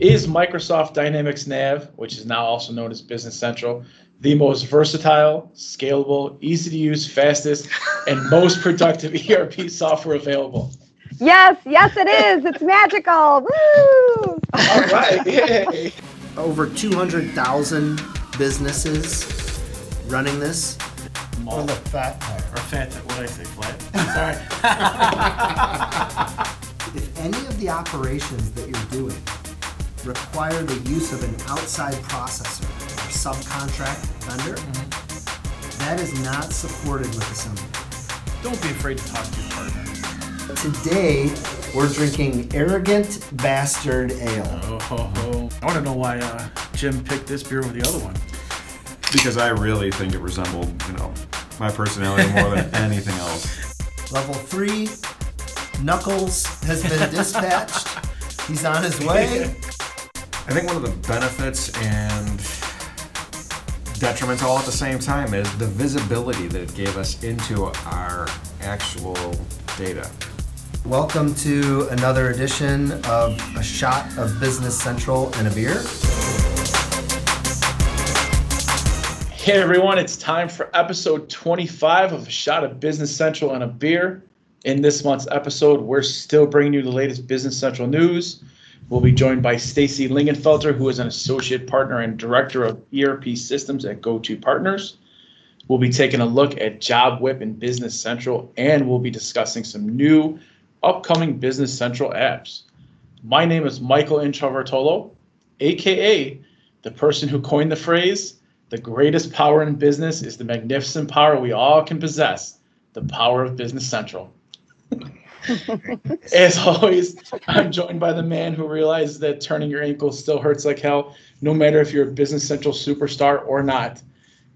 Is Microsoft Dynamics Nav, which is now also known as Business Central, the most versatile, scalable, easy to use, fastest, and most productive ERP software available? Yes, yes, it is. It's magical. Woo! All right. Yay. Over 200,000 businesses running this. On the fat part. Or fat, what did I say, flat? Sorry. If any of the operations that you're doing require the use of an outside processor or subcontract vendor, that is not supported with Assembly. Don't be afraid to talk to your partner. Today, we're drinking Arrogant Bastard Ale. Oh, ho, ho. I want to know why uh, Jim picked this beer over the other one. because I really think it resembled, you know, my personality more than anything else. Level three, Knuckles has been dispatched. He's on his way. I think one of the benefits and detriments all at the same time is the visibility that it gave us into our actual data. Welcome to another edition of A Shot of Business Central and a Beer. Hey everyone, it's time for episode 25 of A Shot of Business Central and a Beer. In this month's episode, we're still bringing you the latest Business Central news. We'll be joined by Staci Lingenfelter, who is an associate partner and director of ERP systems at Go2 Partners. We'll be taking a look at Job WIP and Business Central, and we'll be discussing some new upcoming Business Central apps. My name is Michael Introvertolo, aka the person who coined the phrase the greatest power in business is the magnificent power we all can possess the power of Business Central. As always, I'm joined by the man who realizes that turning your ankle still hurts like hell, no matter if you're a Business Central superstar or not,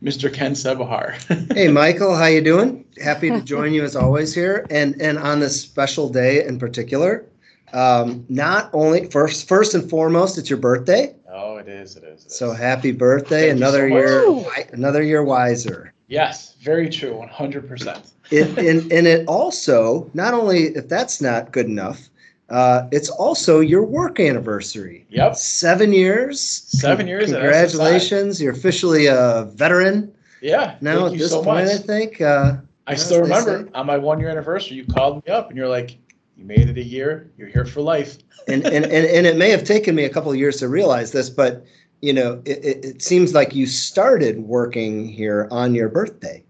Mr. Ken Sebahar. Hey, Michael, how you doing? Happy to join you as always here, and and on this special day in particular. Um, not only first, first and foremost, it's your birthday, oh, it is, it is. it is. so happy birthday! Thank another so year, another year wiser. yes, very true, 100%. It, and, and it also not only if that's not good enough, uh, it's also your work anniversary. Yep, Seven years. Seven years Congratulations! You're officially a veteran yeah. now at this so point. much. I think. Uh, I still remember on my one year anniversary, you called me up and you're like, you made it a year, you're here for life. and, and, and, and it may have taken me a couple of years to realize this, but you know, it, it, it seems like you started working here on your birthday,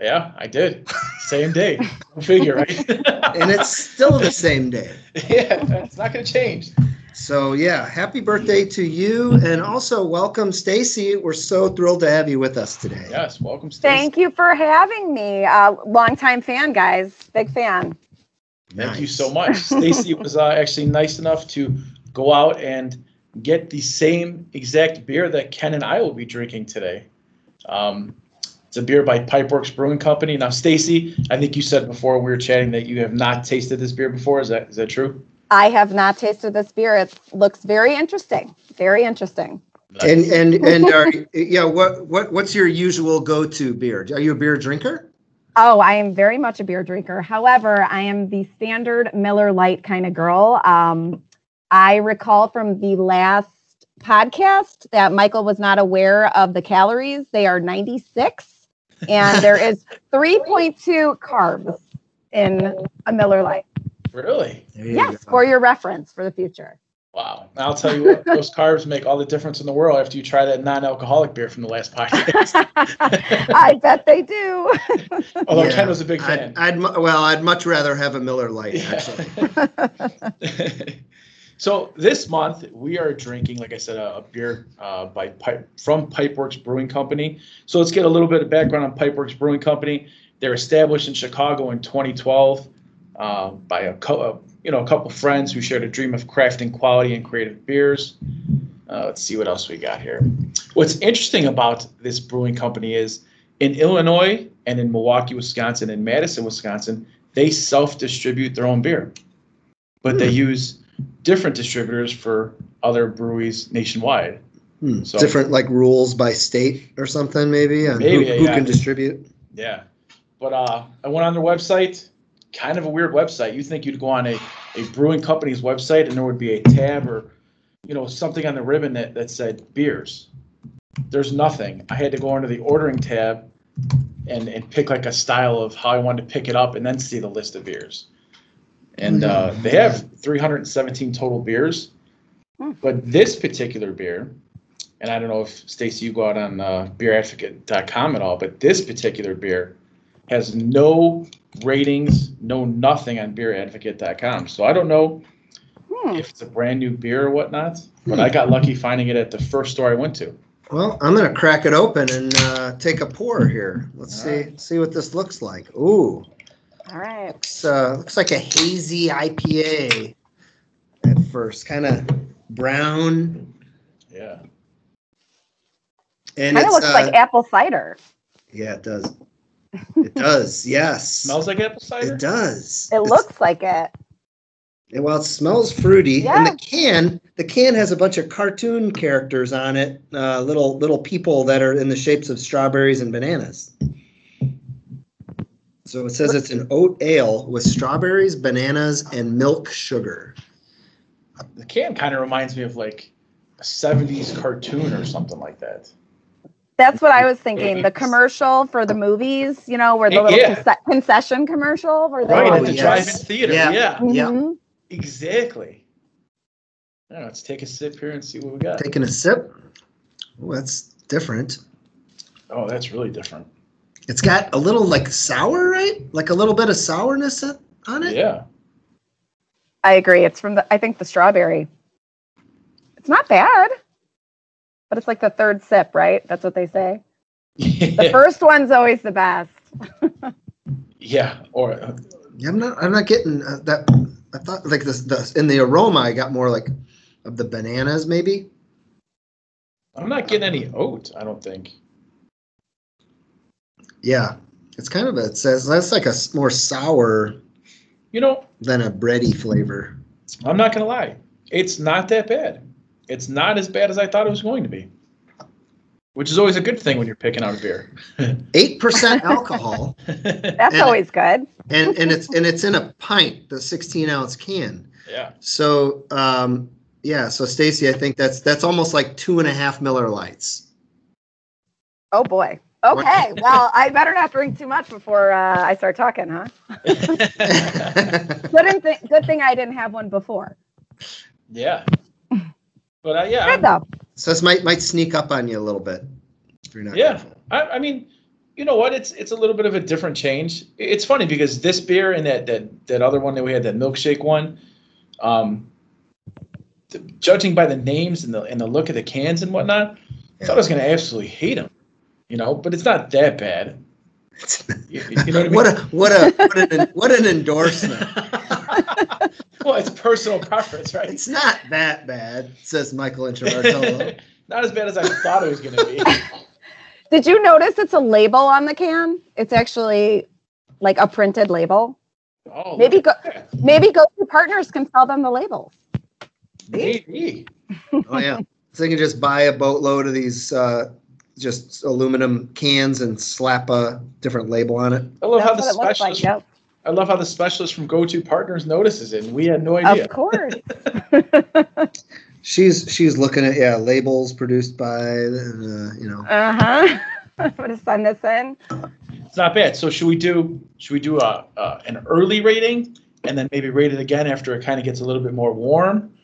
Yeah, I did. Same day. Figure, right? and it's still the same day. yeah, it's not going to change. So yeah, happy birthday to you, and also welcome, Staci. We're so thrilled to have you with us today. Yes, welcome, Staci. Thank you for having me. Uh, longtime fan, guys. Big fan. Thank you so much. Staci was uh, actually nice enough to go out and get the same exact beer that Ken and I will be drinking today. Um, it's a beer by Pipeworks Brewing Company. Now, Staci, I think you said before we were chatting that you have not tasted this beer before. Is that is that true? I have not tasted this beer. It looks very interesting. Very interesting. And and and are, yeah, what what what's your usual go-to beer? Are you a beer drinker? Oh, I am very much a beer drinker. However, I am the standard Miller Lite kind of girl. Um, I recall from the last podcast that Michael was not aware of the calories. They are 96, and there is 3.2 carbs in a Miller Lite. really? Yes, go. for your reference for the future. Wow. I'll tell you what, those carbs make all the difference in the world after you try that non-alcoholic beer from the last podcast. I bet they do. Although Yeah, Ken was a big fan. I'd, I'd well, I'd much rather have a Miller Lite actually. So this month we are drinking, like I said, a, a beer uh, by Pipe from Pipeworks Brewing Company. So let's get a little bit of background on Pipeworks Brewing Company. They're established in Chicago in 2012 uh, by a co- uh, you know a couple friends who shared a dream of crafting quality and creative beers. Uh, let's see what else we got here. What's interesting about this brewing company is in Illinois and in Milwaukee, Wisconsin, and Madison, Wisconsin, they self-distribute their own beer, but they use different distributors for other breweries nationwide. Hmm, So- Different like rules by state or something maybe on Maybe, who, who yeah. can distribute. Yeah, but uh, I went on their website. Kind of a weird website. You think you'd go on a, a brewing company's website and there would be a tab or you know, something on the ribbon that, that said beers. There's nothing. I had to go into the ordering tab and, and pick like a style of how I wanted to pick it up and then see the list of beers. And uh, they have 317 total beers. Hmm. But this particular beer, and I don't know if Staci, you go out on uh, beeradvocate.com at all, but this particular beer has no ratings, no nothing on beeradvocate.com. So I don't know Hmm. if it's a brand new beer or whatnot, but I got lucky finding it at the first store I went to. Well, I'm gonna crack it open and uh, take a pour here. Let's All see see what this looks like. Ooh, All right. looks uh, looks like a hazy IPA at first, kind of brown, Yeah. and Kind of looks uh, like apple cider. yeah, it does. It does. Yes, Smells like apple cider? It does. It It's- looks like it. Yeah, Well, it smells fruity, and the can the can has a bunch of cartoon characters on it, uh, little little people that are in the shapes of strawberries and bananas. So it says it's an oat ale with strawberries, bananas, and milk sugar. The can kind of reminds me of like a 70s cartoon or something like that. That's what I was thinking. The commercial for the movies, you know, where the little Yeah. conce- concession commercial where they Right, Oh, at the yes. drive-in theater. Yeah. Yeah, Yeah. Mhm. exactly. Yeah, let's take a sip here and see what we got. Taking a sip. Oh, that's different. Oh, that's really different. It's got a little like sour, right? Like a little bit of sourness on- on it. Yeah. I agree. It's from the I think the strawberry. It's not bad. But it's like the third sip, right? That's what they say. The first one's always the best. yeah. Or uh, Yeah, I'm not. I'm not getting uh, that. I thought like this. The, in the aroma, I got more like of the bananas, maybe. I'm not getting any oat, I don't think. Yeah, it's kind of a. It says that's like a more sour You know, than a bready flavor. I'm not gonna lie. It's not that bad. It's not as bad as I thought it was going to be. Which is always a good thing when you're picking out a beer. Eight percent alcohol, That's And- always good. and and it's and it's in a pint, the 16 ounce can. yeah. So um, yeah, so Staci, I think that's that's almost like two and a half Miller Lites. Oh boy. Okay. well, I better not drink too much before uh, I start talking, huh? Good, th- good thing I didn't have one before. yeah. But uh, yeah, Good though. so this might might sneak up on you a little bit if you're not Yeah. careful. I, I mean, you know what? It's it's a little bit of a different change. It's funny because this beer and that that that other one that we had, that milkshake one, um, judging by the names and the and the look of the cans and whatnot, I thought I was gonna absolutely hate them. You know, but it's not that bad. You, you know what I mean? What a what a what an what an endorsement. well, it's personal preference, right? It's not that bad, says Michael Intramartello. not as bad as I thought it was gonna be. Did you notice it's a label on the can? It's actually like a printed label. Oh, Maybe go- that. Maybe go to partners can sell them the labels. Maybe. oh yeah. So you can just buy a boatload of these uh, just aluminum cans and slap a different label on it. I love how the That's what it looks like. specialist. Yep. I love how the specialist from Go2 Partners notices it, and we had no idea. Of course. She's she's looking at yeah labels produced by uh, you know Uh huh. I'm gonna send this in. It's not bad. So should we do should we do a, uh, an early rating and then maybe rate it again after it kind of gets a little bit more warm,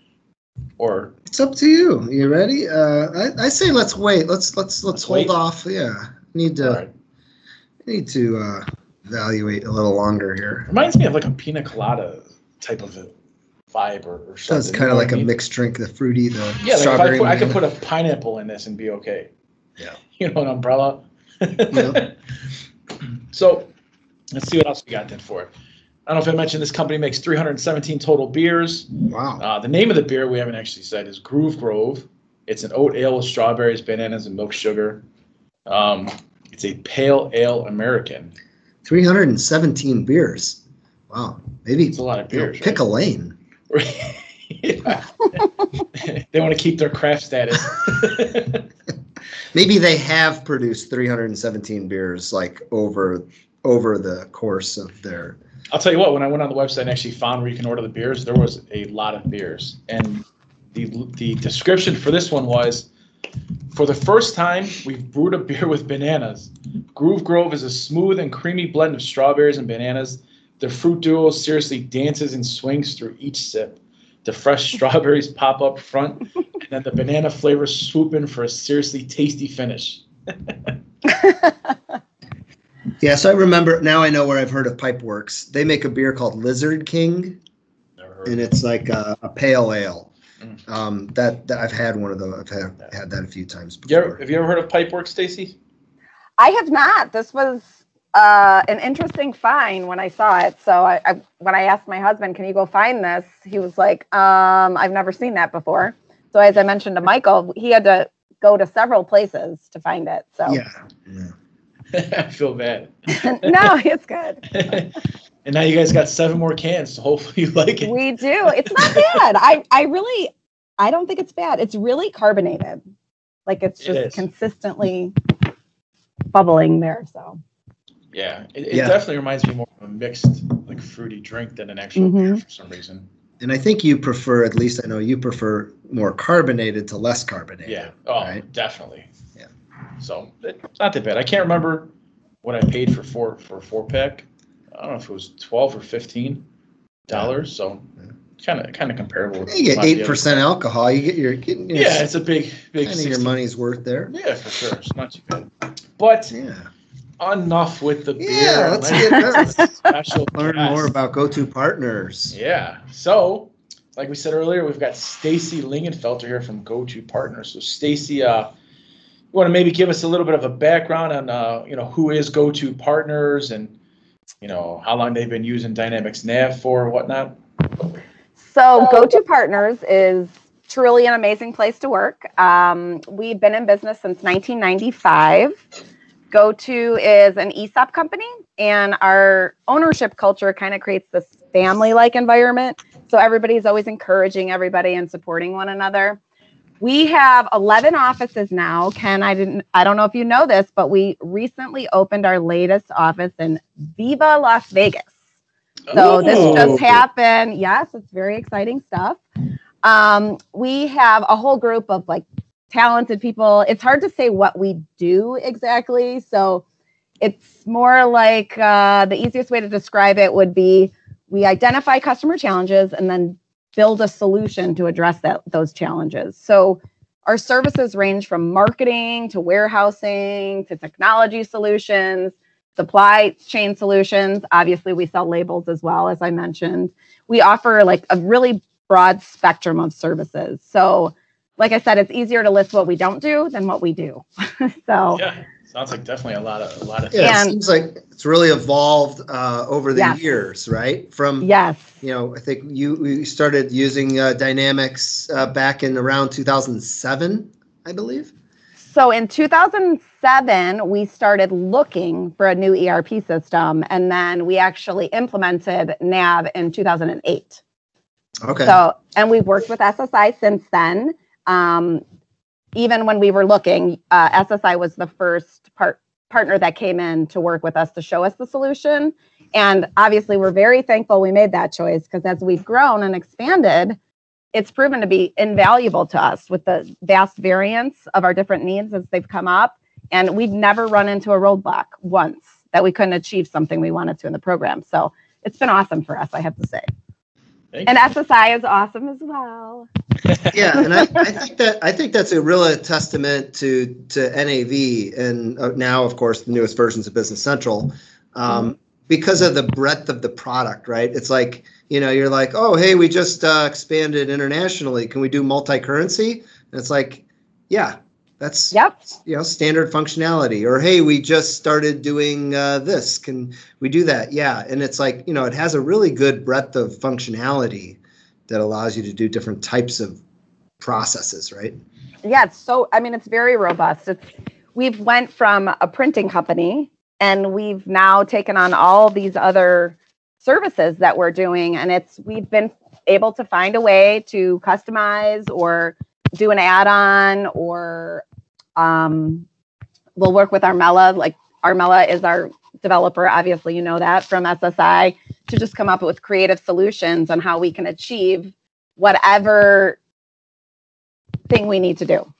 or it's up to you. You ready? Uh, I, I say let's wait. Let's let's let's, Let's hold wait. off. Yeah, need to right. need to uh, evaluate a little longer here. reminds me of like a pina colada type of a vibe or, or So something. it's you kind of like I a mean? mixed drink, the fruity, the Yeah, like if I, put, I could put a pineapple in this and be okay. Yeah. You know, an umbrella. Yeah. so let's see what else we got then for it. I don't know if I mentioned this company makes 317 total beers. wow. Uh, the name of the beer we haven't actually said is Groove Grove. It's an oat ale with strawberries, bananas, and milk sugar. Um, it's a pale ale American. 317 beers. Wow. Maybe It's a lot of beers. pick a lane. They want to keep their craft status. Maybe they have produced 317 beers like over over the course of their. I'll tell you what, when I went on the website and actually found where you can order the beers, there was a lot of beers. And the the description for this one was for the first time we've brewed a beer with bananas. Groove Grove is a smooth and creamy blend of strawberries and bananas. The fruit duo seriously dances and swings through each sip. The fresh strawberries pop up front, and then the banana flavors swoop in for a seriously tasty finish. Yeah, so I remember now. I know where I've heard of Pipeworks. They make a beer called Lizard King, Never heard and of it's like a, a pale ale. Mm. Um, that, that I've had one of those. I've had, had that a few times You ever- have you ever heard of Pipeworks, Staci? I have not. This was uh, an interesting find when I saw it. So I, I, when I asked my husband, "Can you go find this?" He was like, um, "I've never seen that before." So as I mentioned to Michael, he had to go to several places to find it. So Yeah, yeah. I feel bad. no, it's good. and now you guys got seven more cans, so hopefully you like it. We do. It's not bad. I, I really, I don't think it's bad. It's really carbonated. Like it's just is. consistently bubbling there. So Yeah, it, it Yeah. definitely reminds me more of a mixed, like fruity drink than an actual beer Mhm. for some reason. And I think you prefer, at least I know you prefer more carbonated to less carbonated. Yeah. Oh, Right. definitely. So it's not that bad. I can't remember what I paid for four for four pack. I don't know if it was twelve or fifteen dollars. So kind of kind of comparable. You get lot of the eight percent alcohol. You get your getting your, Yeah, it's a big big. kind of your money's worth there. Yeah, for sure. It's not too bad. But Yeah. enough with the beer. Yeah, let's get special Learn guest. more about Go2 Partners. Yeah. So, like we said earlier, we've got Staci Lingenfelter here from Go2 Partners. So, Staci, uh, want to maybe give us a little bit of a background on, uh, you know, who is Go2 Partners and, you know, how long they've been using Dynamics Nav for, whatnot. So, Go2 Partners is truly an amazing place to work. Um, we've been in business since 1995. Go2 is an ESOP company, and our ownership culture kind of creates this family like environment. So, everybody's always encouraging everybody and supporting one another. We have 11 offices now. Ken, I didn't I don't know if you know this, but we recently opened our latest office in Viva Las Vegas. So this Ooh. just happened. Yes, it's very exciting stuff. Um, we have a whole group of like talented people. It's hard to say what we do exactly. So it's more like uh, the easiest way to describe it would be we identify customer challenges and then build a solution to address that those challenges. So our services range from marketing to warehousing to technology solutions, supply chain solutions. Obviously, we sell labels as well, as I mentioned. We offer like a really broad spectrum of services. So, like I said, it's easier to list what we don't do than what we do. so, Yeah. Sounds like definitely a lot of a lot of Yeah, things. it seems like it's really evolved uh, over the Yes. years, right? From yes. you know, I think you we started using uh, Dynamics uh, back in around 2007, I believe. So in 2007, we started looking for a new ERP system, and then we actually implemented NAV in 2008. Okay. So, and we've worked with SSI since then. Um, even when we were looking, uh, SSI was the first part partner that came in to work with us to show us the solution. And obviously, we're very thankful we made that choice because as we've grown and expanded, it's proven to be invaluable to us with the vast variance of our different needs as they've come up. And we've never run into a roadblock once that we couldn't achieve something we wanted to in the program. So it's been awesome for us, I have to say. Thank And you. SSI is awesome as well. yeah, and I, I think that I think that's a real testament to to NAV and uh, now, of course, the newest versions of Business Central, um, because of the breadth of the product. Right? It's like you know, you're like, oh, hey, we just uh, expanded internationally. Can we do multi-currency? And it's like, yeah, that's Yep. you know standard functionality. Or hey, we just started doing uh, this. Can we do that? Yeah, and it's like you know, it has a really good breadth of functionality that allows you to do different types of processes, right? Yeah, it's so I mean it's very robust. It's we've went from a printing company and we've now taken on all these other services that we're doing and it's we've been able to find a way to customize or do an add-on or um, we'll work with Armella like Armella is our developer obviously you know that from SSI to just come up with creative solutions on how we can achieve whatever thing we need to do.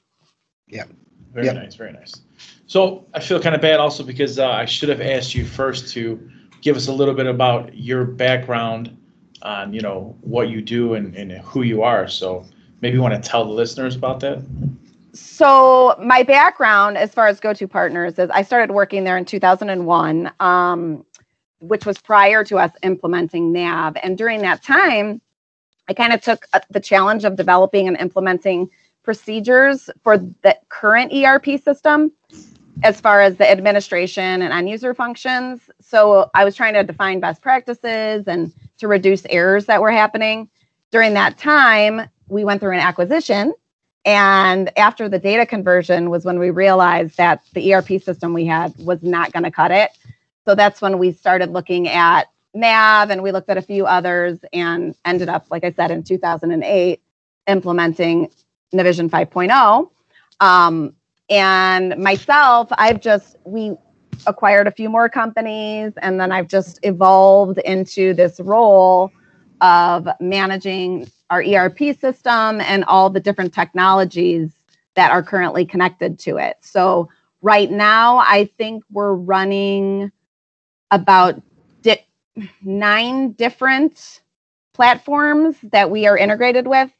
Yeah. Very Yep. nice, very nice. So I feel kind of bad also because uh, I should have asked you first to give us a little bit about your background on, you know, what you do and, and who you are. So maybe you want to tell the listeners about that. So my background as far as Go2 Partners is I started working there in 2001, um, which was prior to us implementing NAV. And during that time, I kind of took uh, the challenge of developing and implementing procedures for the current ERP system as far as the administration and end user functions. So I was trying to define best practices and to reduce errors that were happening. During that time, we went through an acquisition and after the data conversion was when we realized that the ERP system we had was not going to cut it. So that's when we started looking at NAV and we looked at a few others and ended up, like I said, in 2008, implementing Navision 5.0. Um, and myself, I've just, we acquired a few more companies and then I've just evolved into this role of managing our ERP system and all the different technologies that are currently connected to it. So right now, I think we're running about di- nine different platforms that we are integrated with,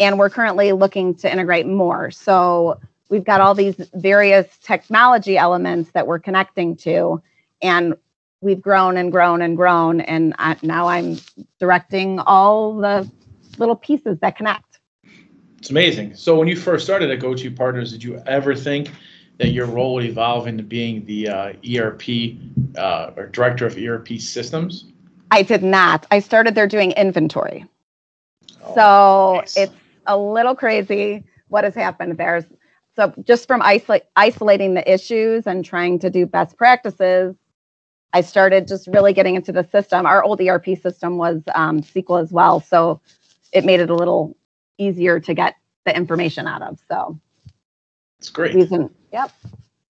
and we're currently looking to integrate more. So we've got all these various technology elements that we're connecting to, and we've grown and grown and grown, and I, now I'm directing all the little pieces that connect. It's amazing. So when you first started at Go2 Partners, did you ever think that your role would evolve into being the uh, ERP uh, or director of ERP systems? I did not. I started there doing inventory. Oh, So nice. it's a little crazy what has happened there. So just from isolating the issues and trying to do best practices, I started just really getting into the system. Our old ERP system was um, SQL as well, so it made it a little easier to get the information out of. So it's great. using, yep,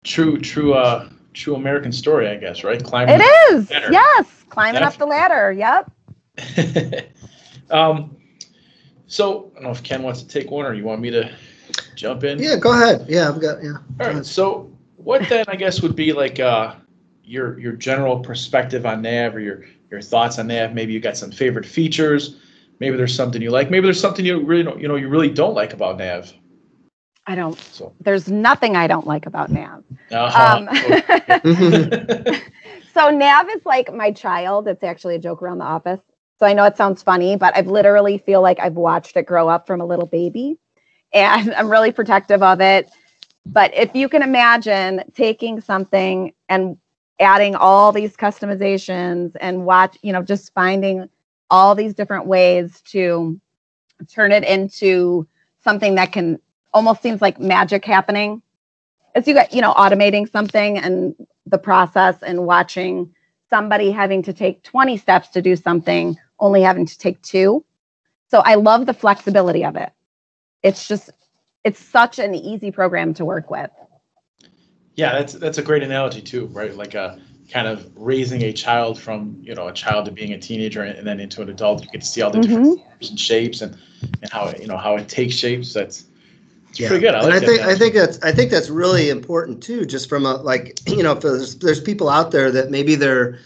True, true, uh, true American story, I guess, right? Climbing. it is. Better. Yes, climbing up the ladder. Yep. um, so I don't know if Ken wants to take one or you want me to jump in. Yeah, go ahead. Yeah, I've got, yeah. All right. So what then I guess would be like uh, your your general perspective on Nav or your your thoughts on Nav? Maybe you got some favorite features. Maybe there's something you like. Maybe there's something you really don't you know you really don't like about Nav. I don't. So There's nothing I don't like about Nav. uh-huh. Um. So Nav is like my child. It's actually a joke around the office. So I know it sounds funny, but I've literally feel like I've watched it grow up from a little baby. And I'm really protective of it. But if you can imagine taking something and adding all these customizations and watch, you know, just finding all these different ways to turn it into something that can almost seems like magic happening. As you got, you know, automating something and the process and watching somebody having to take 20 steps to do something, only having to take two. So I love the flexibility of it. It's just, it's such an easy program to work with. yeah, that's that's a great analogy too, right? Like a kind of raising a child from you know a child to being a teenager and, and then into an adult. You get to see all the different mm-hmm. forms and shapes and and how it, you know how it takes shapes. That's it's Yeah. pretty good. I and like I that think I think that's I think that's really important too. Just from a like you know, if there's there's people out there that maybe they're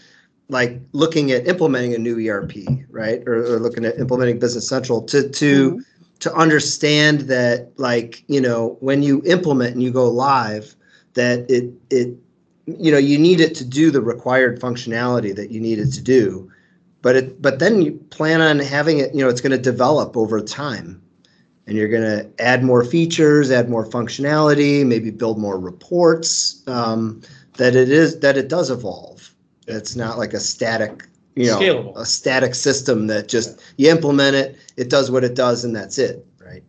like looking at implementing a new ERP, right, or, or looking at implementing Business Central to to mm-hmm. to understand that like you know when you implement and you go live, that it it you know you need it to do the required functionality that you need it to do, but it but then you plan on having it you know it's going to develop over time and you're going to add more features, add more functionality, maybe build more reports. Um, that it is that it does evolve. It's not like a static, you know, Scalable. a static system that just you implement it, it does what it does, and that's it, right?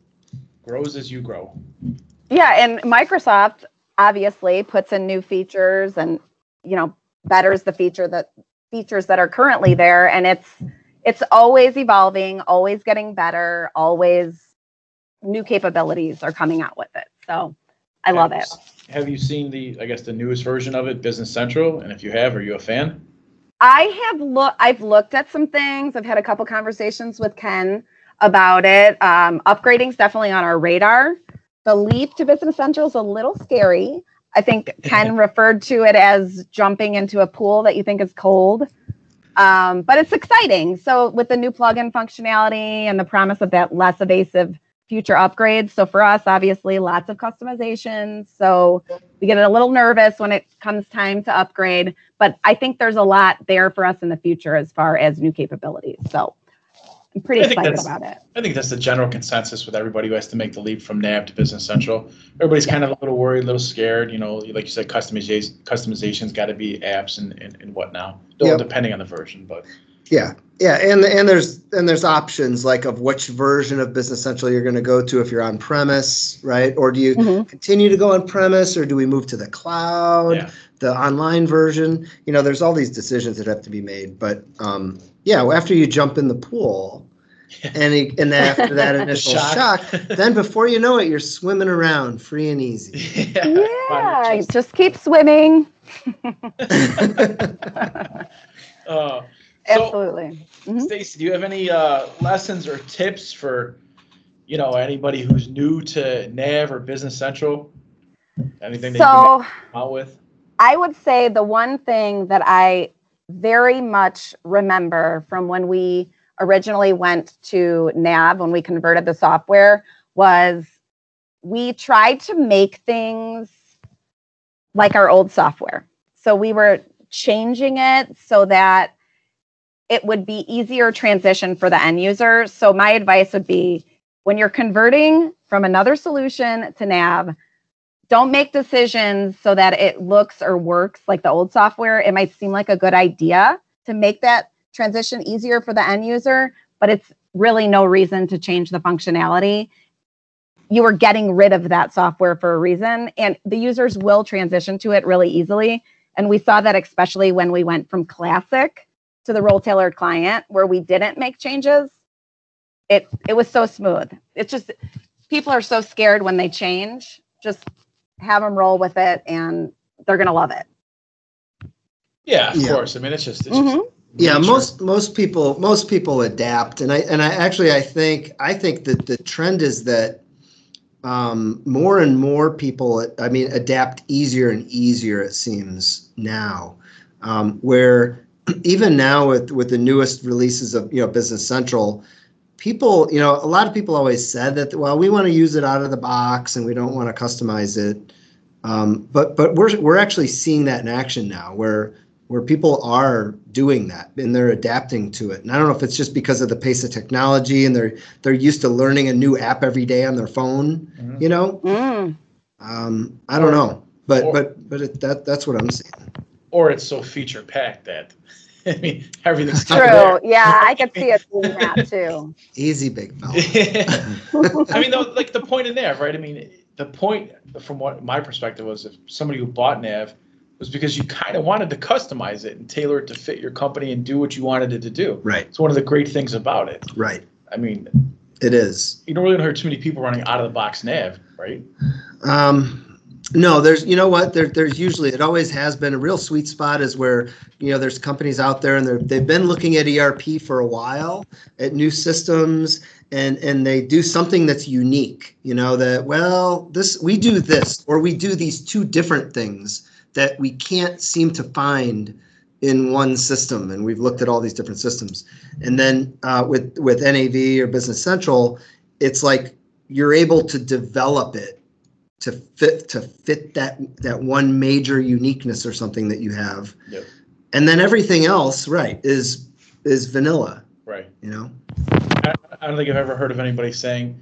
grows as you grow. Yeah, and Microsoft obviously puts in new features and you know betters the feature that features that are currently there and it's it's always evolving, always getting better, always new capabilities are coming out with it. So I love it. Have you seen the I guess the newest version of it, Business Central? And if you have, are you a fan? I have look I've looked at some things. I've had a couple conversations with Ken about it. Um, upgrading is definitely on our radar. The leap to Business Central is a little scary. I think Ken referred to it as jumping into a pool that you think is cold. Um, but it's exciting. So with the new plugin functionality and the promise of that less evasive future upgrades. So for us, obviously, lots of customizations. So we get a little nervous when it comes time to upgrade, but I think there's a lot there for us in the future as far as new capabilities. So I'm pretty think excited that's- about it. I think that's the general consensus with everybody who has to make the leap from NAV to Business Central. Everybody's kind of a little worried, a little scared. You know, like you said, customization customization's got to be apps and, and, and what now, Yep. depending on the version. But Yeah, yeah, and and there's and there's options like of which version of Business Central you're going to go to if you're on premise, right? Or do you Mhm. continue to go on premise, or do we move to the cloud, Yeah. the online version? You know, there's all these decisions that have to be made. But um, yeah, after you jump in the pool, and he, and then after that initial Shock. shock, then before you know it, you're swimming around free and easy. Yeah, just keep swimming. Uh, so, Absolutely. Mhm. Staci, do you have any uh, lessons or tips for, you know, anybody who's new to NAV or Business Central? Anything that you can So come out with? I would say the one thing that I very much remember from when we originally went to NAV, when we converted the software, was we tried to make things like our old software. So we were changing it so that it would be easier transition for the end user. So my advice would be when you're converting from another solution to NAV, don't make decisions so that it looks or works like the old software. It might seem like a good idea to make that transition easier for the end user, but it's really no reason to change the functionality. You are getting rid of that software for a reason, and the users will transition to it really easily. And we saw that especially when we went from classic to the role tailored client, where we didn't make changes. It it was so smooth. It's just people are so scared when they change. Just have them roll with it and they're going to love it. Yeah, of Yeah. course. I mean, it's just, it's Mhm. just Yeah, nature. most most people most people adapt, and I and I actually I think I think that the trend is that um, more and more people I mean adapt easier and easier. It seems now, um, where even now with with the newest releases of you know Business Central, people you know a lot of people always said that well we want to use it out of the box and we don't want to customize it, um, but but we're we're actually seeing that in action now where where people are doing that and they're adapting to it. And I don't know if it's just because of the pace of technology and they're they're used to learning a new app every day on their phone, Mhm. you know. Mm. Um, I don't know, but Or- but but it, that that's what I'm seeing. or it's so feature packed that, I mean, everything's True. there. Yeah, I could see it doing that too. Easy, big fella. I mean, though, like the point in NAV, right? I mean, the point from what my perspective was, if somebody who bought NAV was because you kind of wanted to customize it and tailor it to fit your company and do what you wanted it to do. Right, It's one of the great things about it. right. I mean, It is. you don't really hear too many people running out of the box NAV, right? Um, no, there's, you know what, there, there's usually, it always has been a real sweet spot is where, you know, there's companies out there and they're, they've been looking at ERP for a while, at new systems, and, and they do something that's unique, you know, that, well, this, we do this, or we do these two different things that we can't seem to find in one system. And we've looked at all these different systems. And then uh, with, with NAV or Business Central, it's like you're able to develop it to fit to fit that that one major uniqueness or something that you have Yep. and then everything else right is is vanilla Right. you know I, I don't think I've ever heard of anybody saying,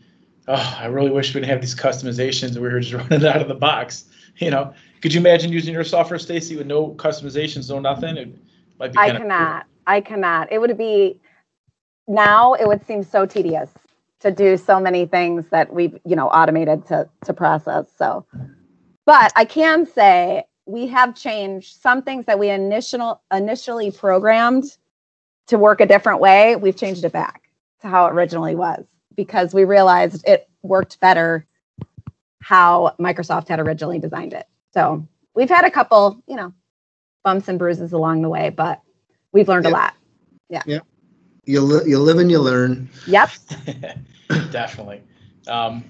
"Oh, I really wish we didn't have these customizations we were just running out of the box." You know, could you imagine using your software, Staci, with no customizations, no nothing? It might be. I cannot. I cannot. It would be now it would seem so tedious to do so many things that we've, you know, automated to to process. So but I can say we have changed some things that we initial initially programmed to work a different way. We've changed it back to how it originally was because we realized it worked better how Microsoft had originally designed it. So we've had a couple, you know, bumps and bruises along the way, but we've learned a lot. Yeah. Yeah. you, li- you live and you learn Yep. Definitely. Um,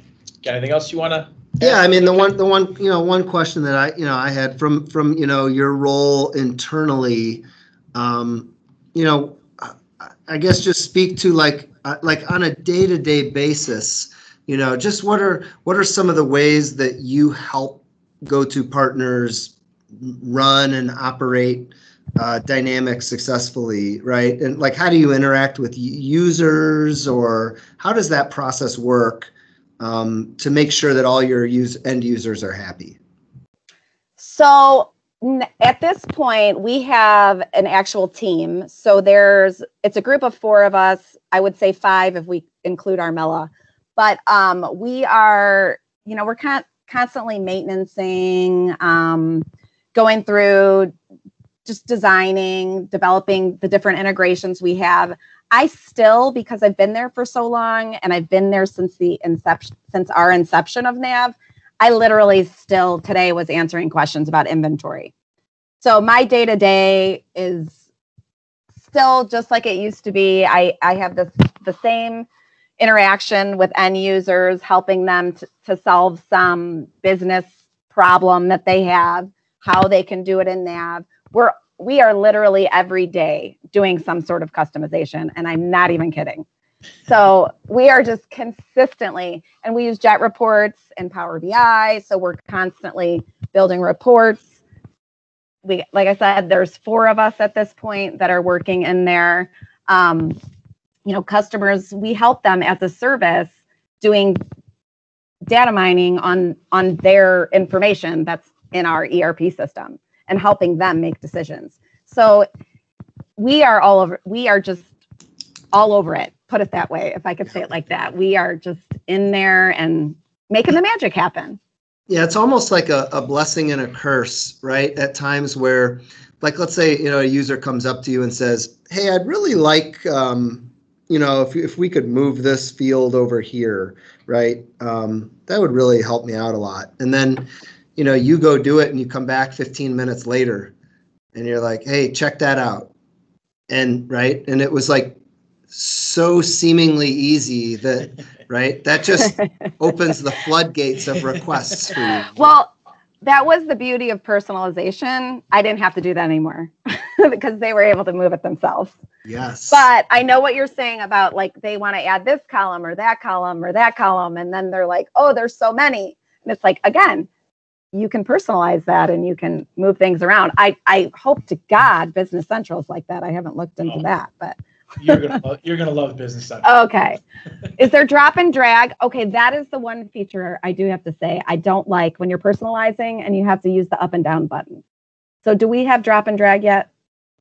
got anything else you want to Yeah, I mean, the one, the one, you know, one question that I, you know, I had from, from, you know, your role internally, um, you know, I- I guess just speak to like, uh, like on a day-to-day basis, you know, just what are, what are some of the ways that you help Go2 Partners run and operate uh, dynamics successfully, right? And like, how do you interact with users or how does that process work? um, to make sure that all your use end users are happy. So at this point, we have an actual team. So there's it's a group of four of us. I would say five if we include Armella. But um, we are, you know, we're con- constantly maintaining, um, going through, just designing, developing the different integrations we have. I still, because I've been there for so long, and I've been there since the inception, since our inception of Nav. I literally still today was answering questions about inventory. So my day to day is still just like it used to be. I, I have this the same interaction with end users, helping them to, to solve some business problem that they have, how they can do it in Nav. We're we are literally every day doing some sort of customization, and I'm not even kidding. So we are just consistently, and we use Jet Reports and Power BI. So we're constantly building reports. We, like I said, there's four of us at this point that are working in there. Um, you know, customers, we help them as a service doing data mining on on their information that's in our ERP system and helping them make decisions. So we are all over. We are just all over it put it that way if i could say it like that we are just in there and making the magic happen Yeah, it's almost like a, a blessing and a curse, right? At times where, like, let's say, you know, a user comes up to you and says, Hey, I'd really like, um, you know, if, if we could move this field over here, right? Um, that would really help me out a lot. And then, you know, you go do it and you come back 15 minutes later and you're like, Hey, check that out. And, right. And it was like so seemingly easy that, right? That just opens the floodgates of requests for you. well that was the beauty of personalization. I didn't have to do that anymore because they were able to move it themselves. Yes. but i know what you're saying about like they want to add this column or that column or that column and then they're like oh there's so many. And it's like again you can personalize that and you can move things around. I i hope to god business central is like that. I haven't looked into Oh. that but You're gonna love, you're gonna love Business Center. Okay. Is there drop and drag? Okay, that is the one feature I do have to say I don't like when you're personalizing and you have to use the up and down button. So do we have drop and drag yet?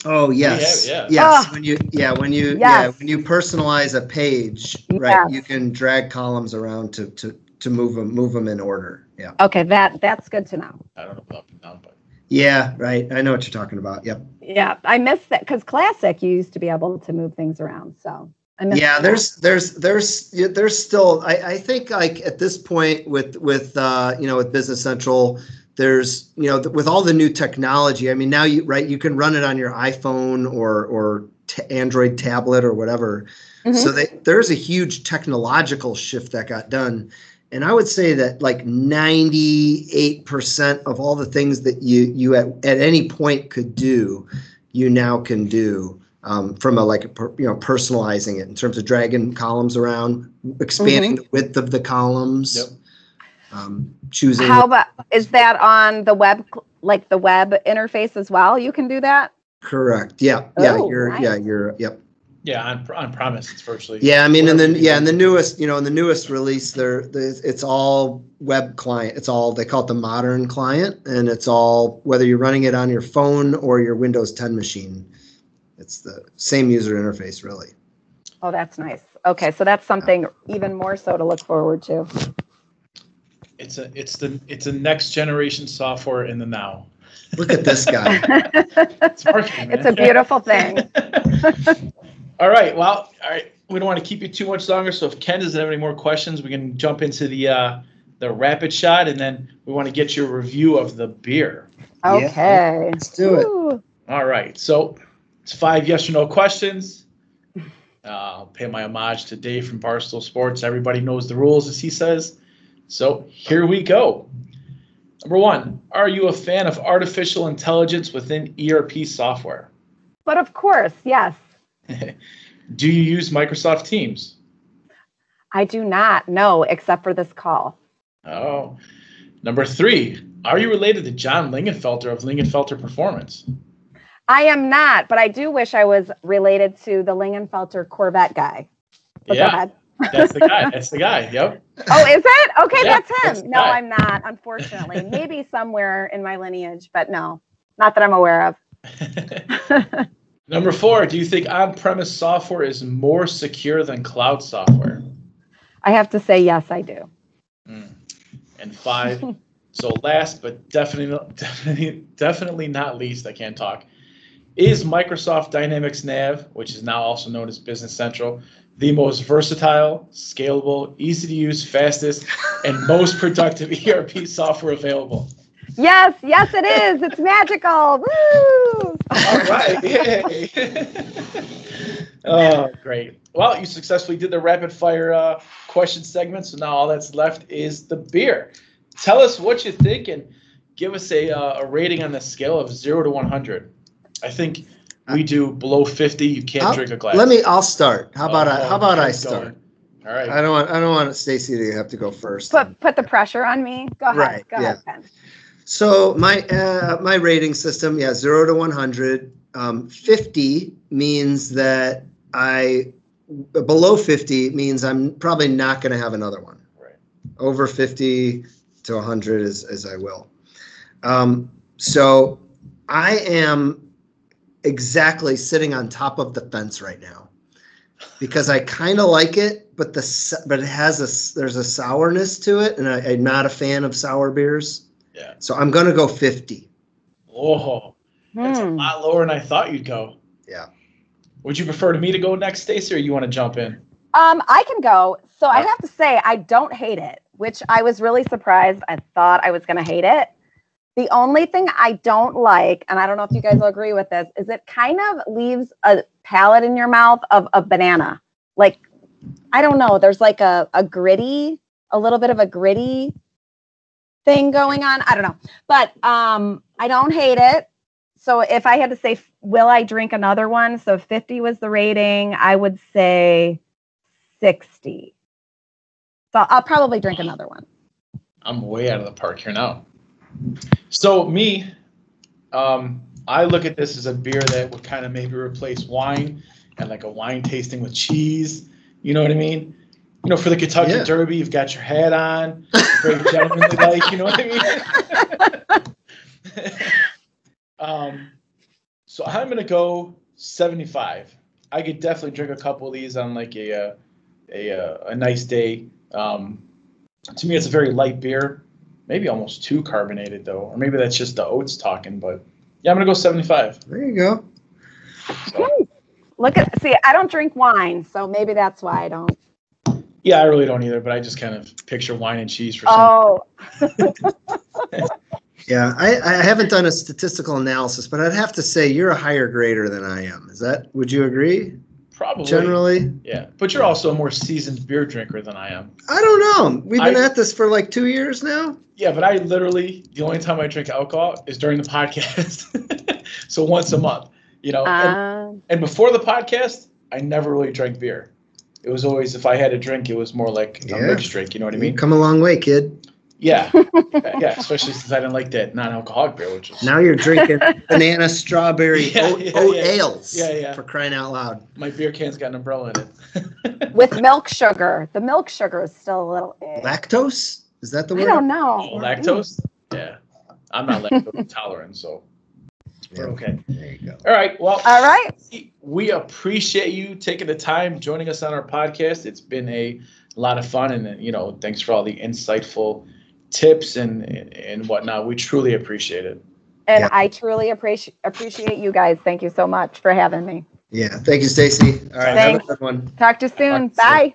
oh yes. Yeah, yeah. Yes. Ah. When you yeah when you yeah when you personalize a page right Yes. you can drag columns around to to to move them move them in order. Yeah. Okay, that that's good to know. I don't know up and down, but Yeah. Right. I know what you're talking about. Yep. Yeah, I missed that because classic you used to be able to move things around. So I missed yeah that. there's there's there's there's still I, I think like at this point with with uh you know with business central there's you know th- with all the new technology i mean now you right you can run it on your iphone or or t- android tablet or whatever Mhm. so they, there's a huge technological shift that got done and i would say that like 98% of all the things that you you at, at any point could do you now can do um, from a like a per, you know personalizing it in terms of dragging columns around, expanding the width of the columns, Yep. um, choosing. How about is that on the web like the web interface as well? You can do that? correct. Yeah. Yeah. Oh, you're. Yeah. You're. Yep. Yeah, on on premise it's virtually. Yeah. I mean, and then yeah, go. in the newest, you know, in the newest release, there, it's all web client. It's all they call it the modern client, and it's all whether you're running it on your phone or your Windows 10 machine. It's the same user interface, really. Oh, that's nice. Okay, so that's something even more so to look forward to. It's a it's the it's a next generation software in the now. Look at this guy. It's working. It's a beautiful thing. all right. Well, all right. We don't want to keep you too much longer. So if Ken doesn't have any more questions, we can jump into the uh, the rapid shot, and then we want to get your review of the beer. Okay. Let's do it. Ooh. All right. So it's five yes or no questions. Uh, I'll pay my homage to Dave from Barstool Sports. Everybody knows the rules, as he says. So here we go. Number one, are you a fan of artificial intelligence within ERP software? But of course, yes. Do you use Microsoft Teams? I do not know, except for this call. Oh. Number three, are you related to John Lingenfelter of Lingenfelter Performance? I am not, but I do wish I was related to the Lingenfelter Corvette guy. But go yeah, ahead. that's the guy. That's the guy. Yep. Oh, is it? Okay, Yeah, that's that's him. the no, guy. I'm not, unfortunately. Maybe somewhere in my lineage, but no, not that I'm aware of. Number four, do you think on-premise software is more secure than cloud software? I have to say, yes, I do. Hmm. And five, so last but definitely, definitely, definitely not least, I can't talk. Is Microsoft Dynamics Nav, which is now also known as Business Central, the most versatile, scalable, easy to use, fastest, and most productive ERP software available? Yes, yes, it is. It's magical. Woo! All right. Yay. oh, great. Well, you successfully did the rapid fire uh, question segment. So now all that's left is the beer. Tell us what you think and give us a, uh, a rating on the scale of zero to 100. I think we do below 50. You can't I'll- drink a glass. Let me. I'll start. How about I? Oh, How about I start? going. All right. I don't want. I don't want Staci to have to go first. Put put the pressure on me. Go ahead. Right, Go ahead, Ben. So my uh, my rating system, yeah, zero to one hundred. Um, Fifty means that I below fifty means I'm probably not going to have another one. Right. Over fifty to hundred is as I will. Um, so I am exactly sitting on top of the fence right now because I kind of like it, but the but it has a there's a sourness to it, and I, I'm not a fan of sour beers. Yeah. So I'm gonna go 50. Oh, that's a Hmm. lot lower than I thought you'd go. Yeah. Would you prefer to me to go next, Staci, or you want to jump in? Um, I can go. So I have to say, I don't hate it, which I was really surprised. I thought I was going to hate it. The only thing I don't like, and I don't know if you guys will agree with this, is it kind of leaves a palate in your mouth of a banana. Like, I don't know. There's like a, a gritty, a little bit of a gritty thing going on. I don't know. But um, I don't hate it. So if I had to say, will I drink another one? So 50 was the rating. I would say 60. So I'll probably drink another one. I'm way out of the park here now. So me, um, I look at this as a beer that would kind of maybe replace wine and like a wine tasting with cheese. You know what I mean? You know, for the Kentucky Yeah. Derby, you've got your hat on, very gentlemanly like. You know what I mean? um, so I'm gonna go 75. I could definitely drink a couple of these on like a uh, a uh, a nice day. Um, to me, it's a very light beer, maybe almost too carbonated though, or maybe that's just the oats talking. But yeah, I'm gonna go 75. There you go. So, Look at, see, I don't drink wine, so maybe that's why I don't. Yeah, I really don't either, but I just kind of picture wine and cheese for some. Oh, Yeah, I, I haven't done a statistical analysis, but I'd have to say you're a higher grader than I am. Is that? Would you agree? Probably. Generally, Yeah, but you're also a more seasoned beer drinker than I am. I don't know. We've been I- at this for like two years now. Yeah, but I literally the only time I drink alcohol is during the podcast. so once a month, you know. and, um, and before the podcast, I never really drank beer. It was always if I had a drink, it was more like a Yeah. mixed drink. You know what I You've mean? come a long way, kid. Yeah, yeah. Especially since I didn't like that non-alcoholic beer, which is Now you're drinking banana strawberry Yeah, oat, yeah, oat yeah. ales. Yeah, yeah. For crying out loud. my beer can's got an umbrella in it. with milk sugar. The milk sugar is still a little. eh. Lactose? Is that the word? I word? don't know. Lactose? Yeah, I'm not lactose intolerant, so Yeah, we're okay. There you go. All right. Well, All right. we appreciate you taking the time joining us on our podcast. It's been a lot of fun, and you know, thanks for all the insightful tips and and whatnot. We truly appreciate it. And Yeah. I truly appreciate appreciate you guys. Thank you so much for having me. Yeah. Thank you, Staci. All right. Thanks. Have a good one. Talk to you soon. Talk to Bye.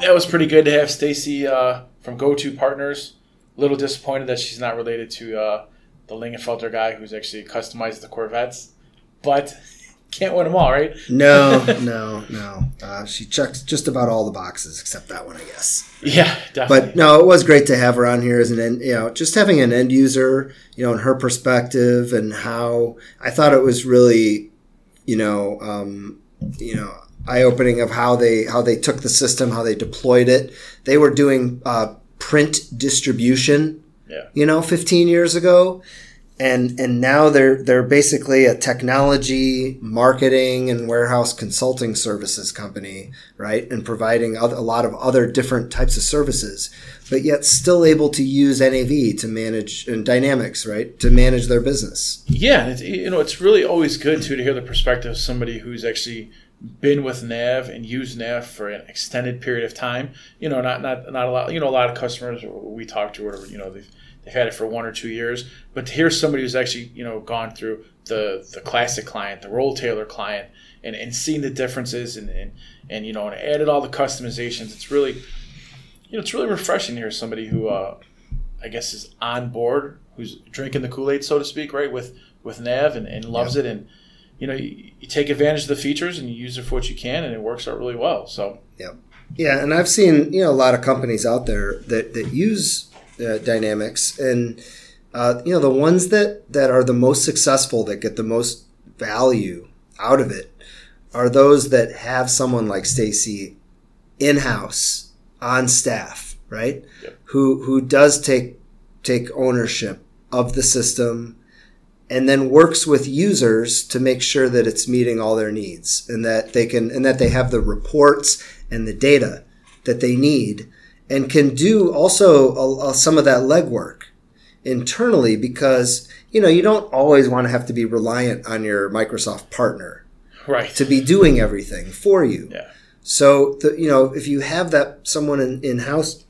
That was pretty good to have Staci uh, from Go2 Partners. A little disappointed that she's not related to uh, the Lingenfelter guy who's actually customized the Corvettes, but can't win them all, right? No, no, no. Uh, she checks just about all the boxes except that one, I guess. Yeah, definitely. But no, it was great to have her on here as an end, you know, just having an end user, you know, and her perspective and how I thought it was really, you know, um, you know, eye opening of how they how they took the system, how they deployed it. They were doing uh, print distribution, Yeah. you know, 15 years ago. And, and now they're they're basically a technology marketing and warehouse consulting services company right and providing a lot of other different types of services but yet still able to use nav to manage and dynamics right to manage their business Yeah, it's, you know, it's really always good too to hear the perspective of somebody who's actually been with Nav and used Nav for an extended period of time. You know, not not not a lot. You know, a lot of customers we talk to, or you know, they've they've had it for one or two years. But to hear somebody who's actually you know gone through the the classic client, the RoleTailored client, and and seen the differences and and, and you know, and added all the customizations, it's really you know, it's really refreshing to hear somebody who uh, I guess is on board, who's drinking the Kool Aid, so to speak, right with with Nav and, and loves it, and you know you, you take advantage of the features and you use it for what you can, and it works out really well. So yeah yeah, and i've seen you know a lot of companies out there that that use uh, dynamics and uh, you know the ones that that are the most successful that get the most value out of it are those that have someone like staci in-house on staff right Yep. who who does take take ownership of the system and then works with users to make sure that it's meeting all their needs and that they can and that they have the reports and the data that they need and can do also a, a- some of that legwork internally because you know you don't always want to have to be reliant on your Microsoft partner right, to be doing everything for you. yeah, So the, you know if you have that someone in, in house,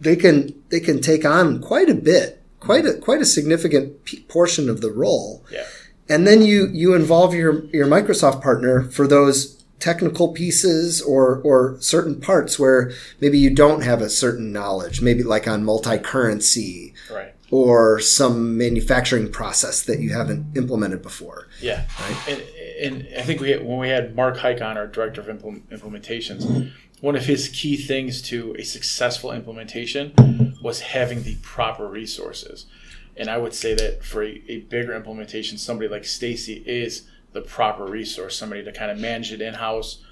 they can they can take on quite a bit, quite a quite a significant p- portion of the role. Yeah, and then you you involve your your Microsoft partner for those technical pieces or or certain parts where maybe you don't have a certain knowledge maybe like on multi-currency right, or some manufacturing process that you haven't implemented before. Yeah. And, and I think we had, when we had Mark Hike on, our director of implement, implementations, one of his key things to a successful implementation was having the proper resources. And I would say that for a, a bigger implementation, somebody like Staci is the proper resource, somebody to kind of manage it in house,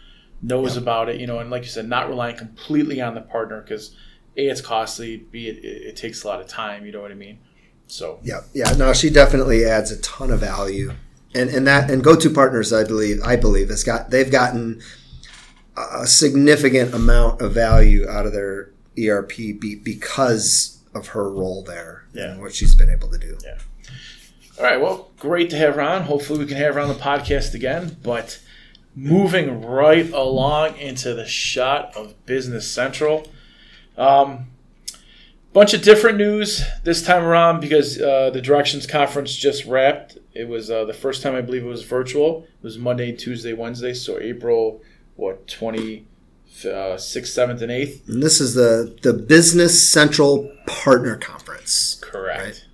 knows about it, you know, and like you said, not relying completely on the partner because A, it's costly, B, it, it, takes a lot of time, you know what I mean? So, yeah yeah no she definitely adds a ton of value and and that and Go2 partners i believe i believe has got they've gotten a significant amount of value out of their erp be, because of her role there Yeah. and what she's been able to do Yeah. All right. Well, great to have her on. Hopefully, we can have her on the podcast again. But moving right along into the shot of Business Central. Um, bunch of different news this time around because uh, the Directions Conference just wrapped. It was uh, the first time I believe it was virtual. It was Monday, Tuesday, Wednesday. So April, what, 26th, 7th, and 8th? And this is the the Business Central Partner Conference. Correct. Right.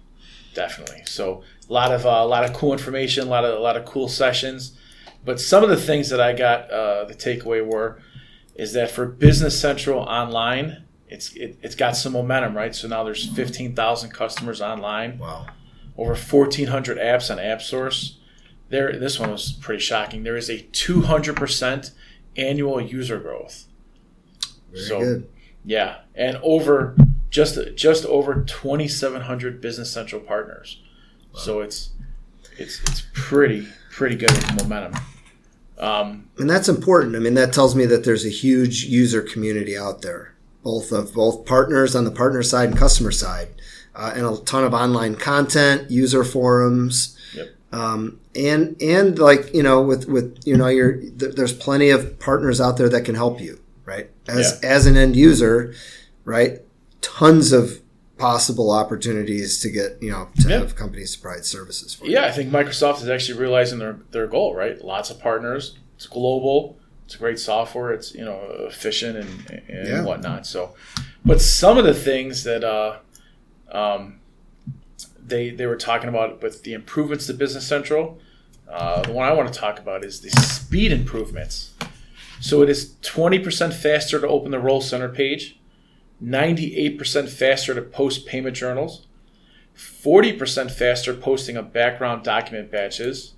Definitely. So a lot of uh, a lot of cool information, a lot of a lot of cool sessions. But some of the things that I got uh, the takeaway were is that for Business Central online, it's it, it's got some momentum, right? So now there's fifteen thousand customers online, Wow. over fourteen hundred apps on AppSource. There, this one was pretty shocking. There is a two hundred percent annual user growth. Very So- good. Yeah, and over just just over 2,700 Business Central partners. So it's it's it's pretty pretty good momentum. Um, And that's important. I mean, that tells me that there's a huge user community out there, both of both partners on the partner side and customer side, uh, and a ton of online content, user forums, Yep. um, and and like you know, with with you know, you're th- there's plenty of partners out there that can help you, As as an end user, right? Tons of possible opportunities to get you know to Yeah. have companies provide services for. you. yeah, I think Microsoft is actually realizing their their goal. Right, lots of partners. It's global. It's great software. It's you know efficient and and Yeah. whatnot. So, but some of the things that uh, um, they they were talking about with the improvements to Business Central, Uh, the one I want to talk about is the speed improvements. So it is 20% faster to open the Role Center page, 98% faster to post payment journals, 40% faster posting of background document batches.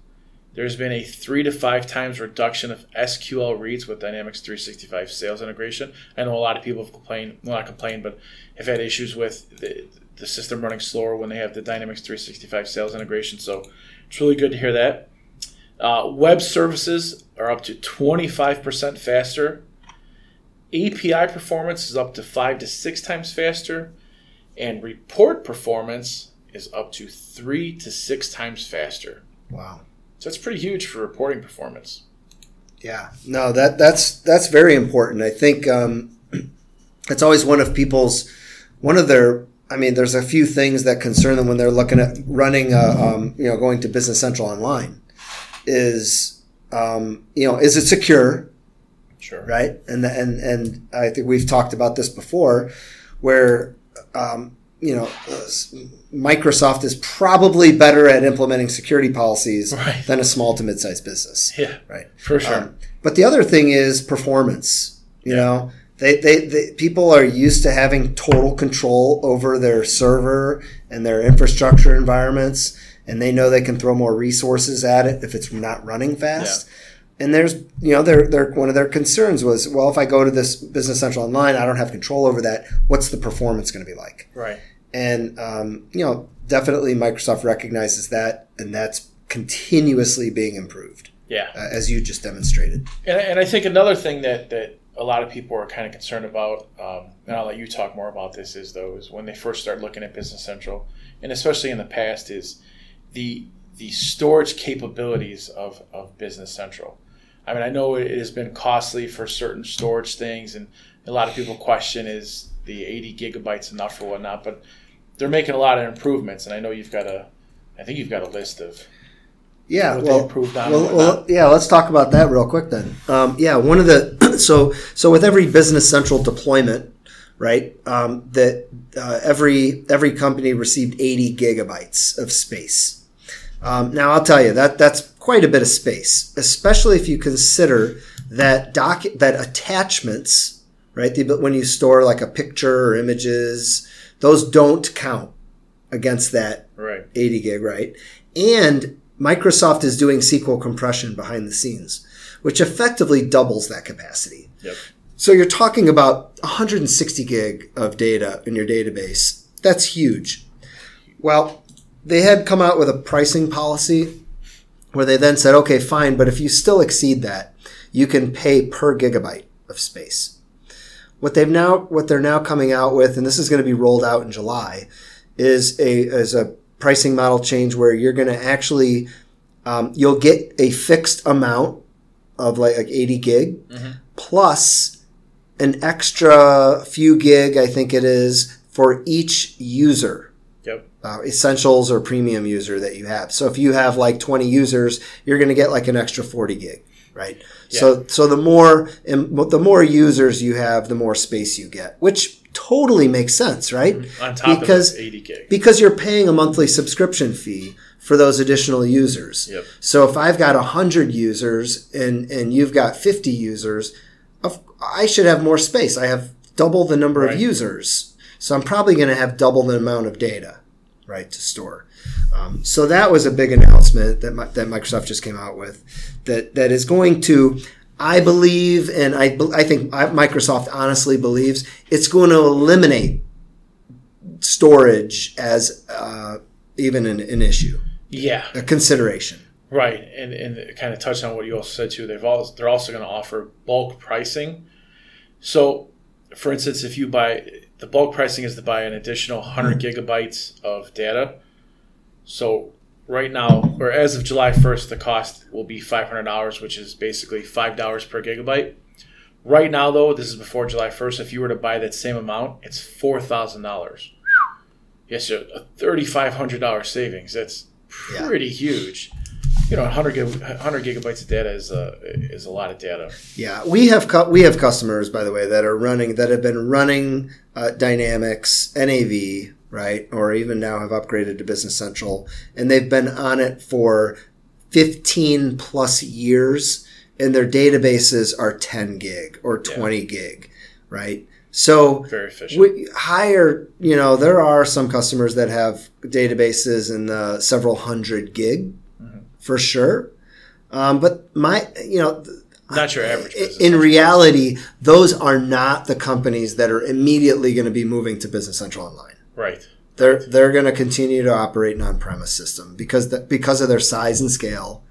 There's been a three to five times reduction of SQL reads with Dynamics 365 sales integration. I know a lot of people have complained, well, not complained, but have had issues with the, the system running slower when they have the Dynamics 365 sales integration. So it's really good to hear that. Uh, web services are up to 25% faster. API performance is up to five to six times faster. And report performance is up to three to six times faster. Wow. So that's pretty huge for reporting performance. Yeah, no, that that's that's very important. I think um, it's always one of people's one of their. I mean, there's a few things that concern them when they're looking at running, a, um, you know, going to Business Central online. Is um, you know, is it secure? Sure. right? And and and I think we've talked about this before, where um, you know Microsoft is probably better at implementing security policies Right. than a small to mid-sized business, Yeah, right? for sure. Um, but the other thing is performance. You know, they, they, they people are used to having total control over their server and their infrastructure environments, and they know they can throw more resources at it if it's not running fast. And there's, you know, their, their one of their concerns was, well, if I go to this Business Central online, I don't have control over that. What's the performance going to be like? right. And um, you know, definitely Microsoft recognizes that, and that's continuously being improved, Yeah. uh, as you just demonstrated. And, and I think another thing that, that a lot of people are kind of concerned about, um, and I'll let you talk more about this, is though, is when they first start looking at Business Central, and especially in the past, is the the storage capabilities of, of Business Central. I mean, I know it has been costly for certain storage things, and a lot of people question is the 80 gigabytes enough or whatnot, but they're making a lot of improvements, and I know you've got a, I think you've got a list of Yeah, well, well, well, yeah. Let's talk about that real quick then. Um, yeah, one of the so so with every Business Central deployment, right? Um, that uh, every every company received 80 gigabytes of space. Um, now I'll tell you that that's quite a bit of space, especially if you consider that doc that attachments, right? The, but when you store like a picture or images, those don't count against that right. 80 gig, right? And Microsoft is doing SQL compression behind the scenes, which effectively doubles that capacity. Yep. So you're talking about 160 gig of data in your database. That's huge. Well, they had come out with a pricing policy where they then said, okay, fine, but if you still exceed that, you can pay per gigabyte of space. What they've now, what they're now coming out with, and this is going to be rolled out in July, is a is a pricing model change where you're going to actually um, you'll get a fixed amount of like, like 80 gig plus an extra few gig, I think it is, for each user Yep. uh, essentials or premium user that you have. So if you have like 20 users, you're going to get like an extra 40 gig, right? Yeah. So so the more the more users you have, the more space you get, which totally makes sense, right? On top Because- of 80 gig. Because you're paying a monthly subscription fee for those additional users. Yep. So if I've got 100 users and and you've got 50 users, I should have more space. I have double the number Right. of users. So I'm probably going to have double the amount of data, right, to store. Um, so that was a big announcement that Mi- that Microsoft just came out with, that that is going to, I believe, and I I think Microsoft honestly believes it's going to eliminate storage as uh, even an, an issue, Yeah. a consideration. Right, and and kind of touch on what you also said too. They've also they're also going to offer bulk pricing. So, for instance, if you buy the bulk pricing is to buy an additional 100 hmm. gigabytes of data. So right now, or as of July 1st, the cost will be $500, which is basically five dollars per gigabyte. Right now, though, this is before July 1st. If you were to buy that same amount, it's four thousand dollars. Yes, so a thirty-five hundred dollars savings. That's Yeah. pretty huge. You know, 100, gig, 100 gigabytes of data is a is a lot of data. Yeah, we have cu- we have customers, by the way, that are running that have been running uh, Dynamics NAV, right, or even now have upgraded to Business Central, and they've been on it for 15 plus years and their databases are 10 gig or 20 gig, right? So Very efficient. we higher, you know, there are some customers that have databases in the several hundred gig for sure. Um, but my, you know, Not your average business. in reality, those are not the companies that are immediately going to be moving to Business Central Online. right. They're they're going to continue to operate an on-premise system because the, because of their size and scale,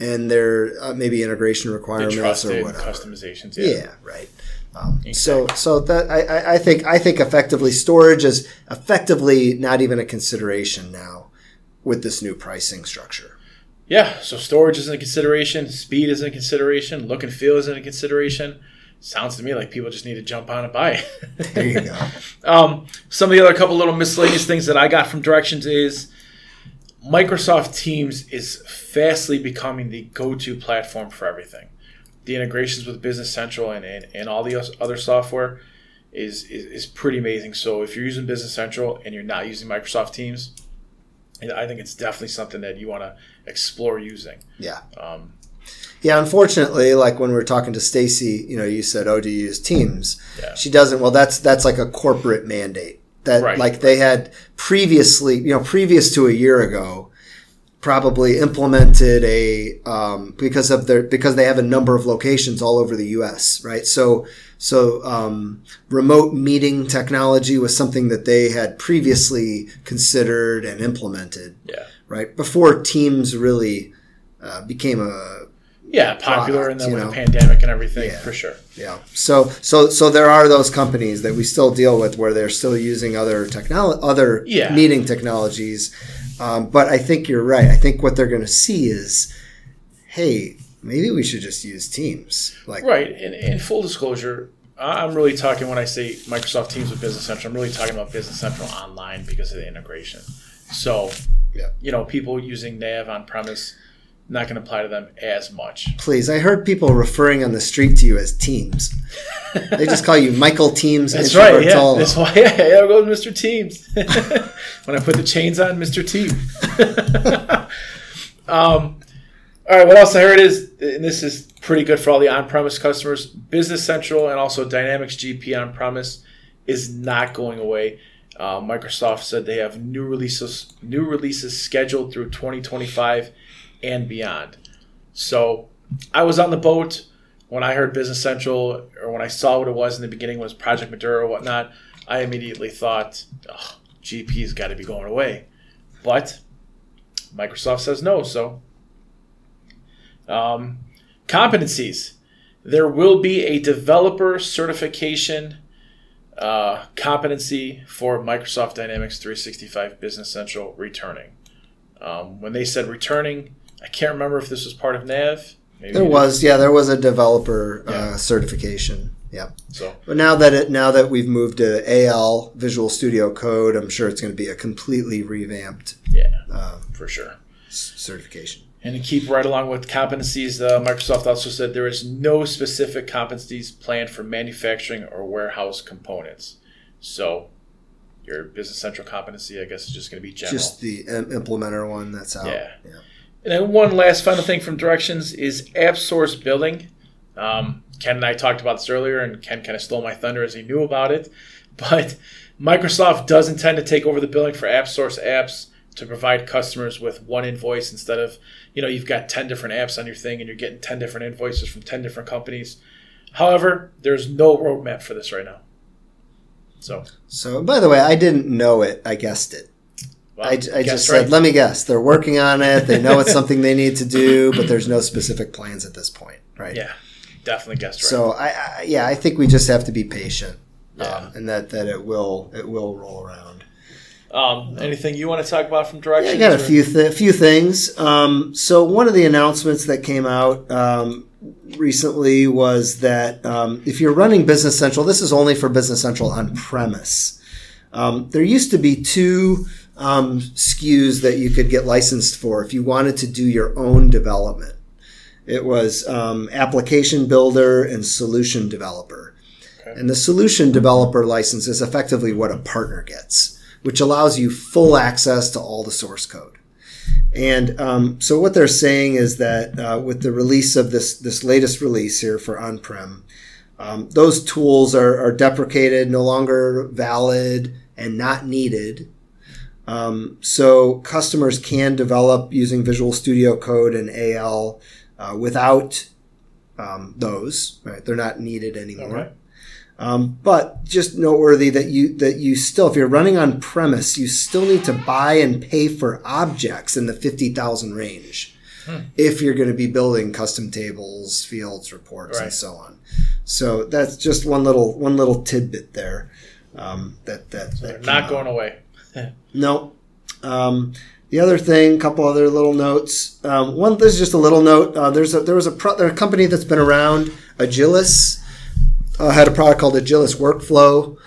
and their uh, maybe integration requirements or whatever. customizations. Yeah. Yeah, right. Um, so so that I- I think I think effectively storage is effectively not even a consideration now with this new pricing structure. Yeah, so storage isn't a consideration, speed isn't a consideration, look and feel isn't a consideration. Sounds to me like people just need to jump on and buy it. There you go. um, some of the other couple little miscellaneous things that I got from directions is Microsoft Teams is fastly becoming the go-to platform for everything. The integrations with Business Central and, and, and all the other software is, is, is pretty amazing. So if you're using Business Central and you're not using Microsoft Teams, I think it's definitely something that you want to explore using. Yeah. Um, Yeah, unfortunately, like when we were talking to Staci, you know, you said, "Oh, do you use Teams?" Yeah. She doesn't. Well, that's that's like a corporate mandate that Right. like they had previously, you know, previous to a year ago, probably implemented a um, because of their because they have a number of locations all over the U.S. Right, so so um, remote meeting technology was something that they had previously considered and implemented. yeah. Right before Teams really uh, became a Yeah, popular, and then with the pandemic and everything, Yeah. for sure. Yeah. So so so there are those companies that we still deal with where they're still using other technolo- other Yeah. meeting technologies. Um, but I think you're right. I think what they're going to see is, hey, maybe we should just use Teams. Like, Right. In, in full disclosure, I'm really talking when I say Microsoft Teams with Business Central. I'm really talking about Business Central online because of the integration. So, Yeah. you know, people using Nav on premise not going to apply to them as much. please. I heard people referring on the street to you as Teams. they just call you Michael Teams. That's right. Yeah. That's why. Yeah, there goes Mr. Teams. when I put the chains on, Mr. Team. um, all right. What else I heard is, and this is pretty good for all the on-premise customers. Business Central and also Dynamics GP on-premise is not going away. Uh, Microsoft said they have new releases new releases scheduled through 2025 and beyond. So I was on the boat when I heard Business Central or when I saw what it was in the beginning was Project Madeira or whatnot. I immediately thought, oh, GP's got to be going away, but Microsoft says no. So um, competencies. There will be a developer certification uh, competency for Microsoft Dynamics 365 Business Central returning. Um, when they said returning, I can't remember if this was part of Nav. Maybe there was, yeah, there was a developer Yeah. uh, certification. Yeah. So But now that it now that we've moved to AL Visual Studio Code, I'm sure it's going to be a completely revamped yeah, um, for sure. certification. And to keep right along with competencies, uh, Microsoft also said there is no specific competencies planned for manufacturing or warehouse components. So your Business Central competency, I guess, is just going to be general. Just the im- implementer one that's out. Yeah. And then one last final thing from directions is app source billing. Um, Ken and I talked about this earlier, and Ken kind of stole my thunder as he knew about it. But Microsoft does intend to take over the billing for app source apps to provide customers with one invoice instead of, you know, you've got 10 different apps on your thing and you're getting 10 different invoices from 10 different companies. However, there's no roadmap for this right now. So, So, by the way, I didn't know it. I guessed it. well, I, I guess just right. said, let me guess. They're working on it. They know it's something they need to do, but there's no specific plans at this point, right? Yeah, definitely guessed right. So, I, I yeah, I think we just have to be patient, Yeah. um, and that that it will it will roll around. Um, anything you want to talk about from Yeah. I got a few th- few things. Um, so one of the announcements that came out um, recently was that um, if you're running Business Central, this is only for Business Central on premise. Um, there used to be two um, SKUs that you could get licensed for if you wanted to do your own development. It was um, application builder and solution developer. Okay. And the solution developer license is effectively what a partner gets, which allows you full access to all the source code. And um, so what they're saying is that uh, with the release of this this latest release here for on-prem, um, those tools are, are deprecated, no longer valid, and not needed. Um, so customers can develop using Visual Studio Code and AL uh, without um, those. Right, they're not needed anymore. Okay. Um, but just noteworthy that you that you still, if you're running on premise, you still need to buy and pay for objects in the fifty thousand range. If you're going to be building custom tables, fields, reports, and so on, so that's just one little one little tidbit there. Um, that that, that They're not out. going away. No. Um, the other thing, a couple other little notes. Um, one, there's just a little note. Uh, there's a, there was a, pro, there a company that's been around, Agilis, uh, had a product called Agilis Workflow.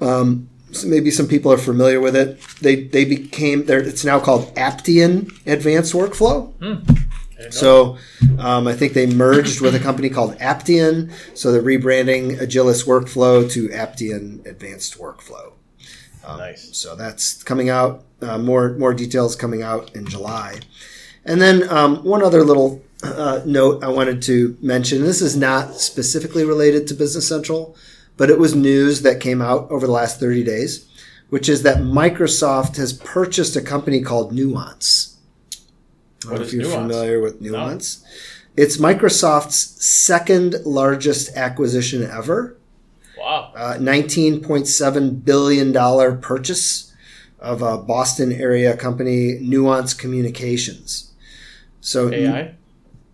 Um, so maybe some people are familiar with it. They they became there. It's now called Aptean Advanced Workflow. So um, I think they merged with a company called Aptean. So they're rebranding Agilis Workflow to Aptean Advanced Workflow. nice. So that's coming out. Uh, more more details coming out in July. And then um, one other little uh, note I wanted to mention. This is not specifically related to Business Central, but it was news that came out over the last 30 days, which is that Microsoft has purchased a company called Nuance. I don't What know if you're Nuance? familiar with Nuance. It's Microsoft's second largest acquisition ever Wow. uh, $19.7 billion purchase of a Boston area company, Nuance Communications. So AI.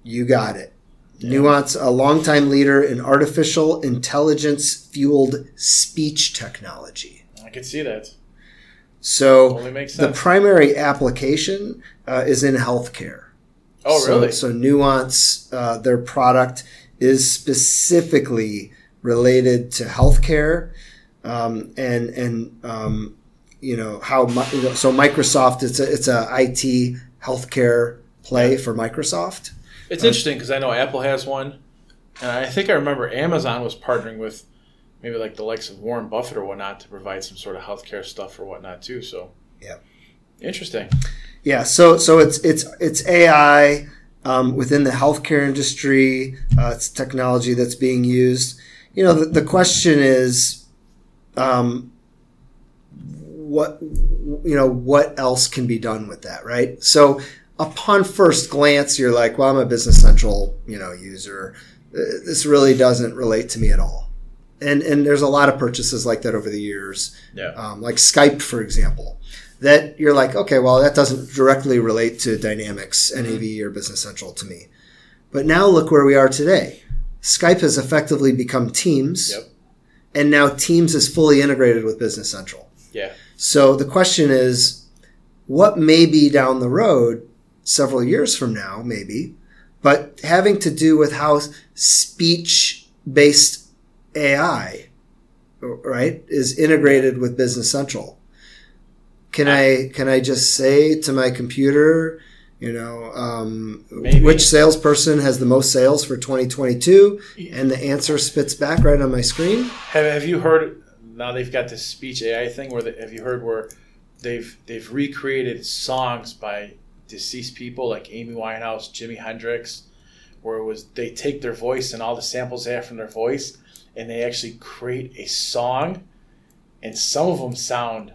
You got it. Nuance, a longtime leader in artificial intelligence fueled speech technology. I can see that. So Only makes the primary application uh, is in healthcare. Oh, So- really? So, Nuance, uh, their product is specifically related to healthcare, um, and and um, you know how mi- you know, so Microsoft it's a it's a IT healthcare play for Microsoft. It's interesting because I know Apple has one, and I think I remember Amazon was partnering with maybe like the likes of Warren Buffett or whatnot to provide some sort of healthcare stuff or whatnot too. So, Yeah. interesting. Yeah, so so it's it's it's AI um, within the healthcare industry. Uh, it's technology that's being used. You know, the, the question is, um, what you know, what else can be done with that, right? So, upon first glance, you're like, well, I'm a Business Central, you know, user. Uh, This really doesn't relate to me at all. And and there's a lot of purchases like that over the years Yeah. um, like Skype, for example, that you're like, okay, well, that doesn't directly relate to Dynamics, NAV, or Business Central to me. But now look where we are today. Skype has effectively become Teams, Yep. and now Teams is fully integrated with Business Central. Yeah. So the question is, what may be down the road several years from now, maybe, but having to do with how speech based AI, right, is integrated with Business Central. Can I can I just say to my computer, you know, um, which salesperson has the most sales for 2022, and the answer spits back right on my screen? Have, have you heard? Now they've got this speech AI thing. Where they, have you heard where they've they've recreated songs by deceased people like Amy Winehouse, Jimi Hendrix, where it was they take their voice and all the samples they have from their voice, and they actually create a song, and some of them sound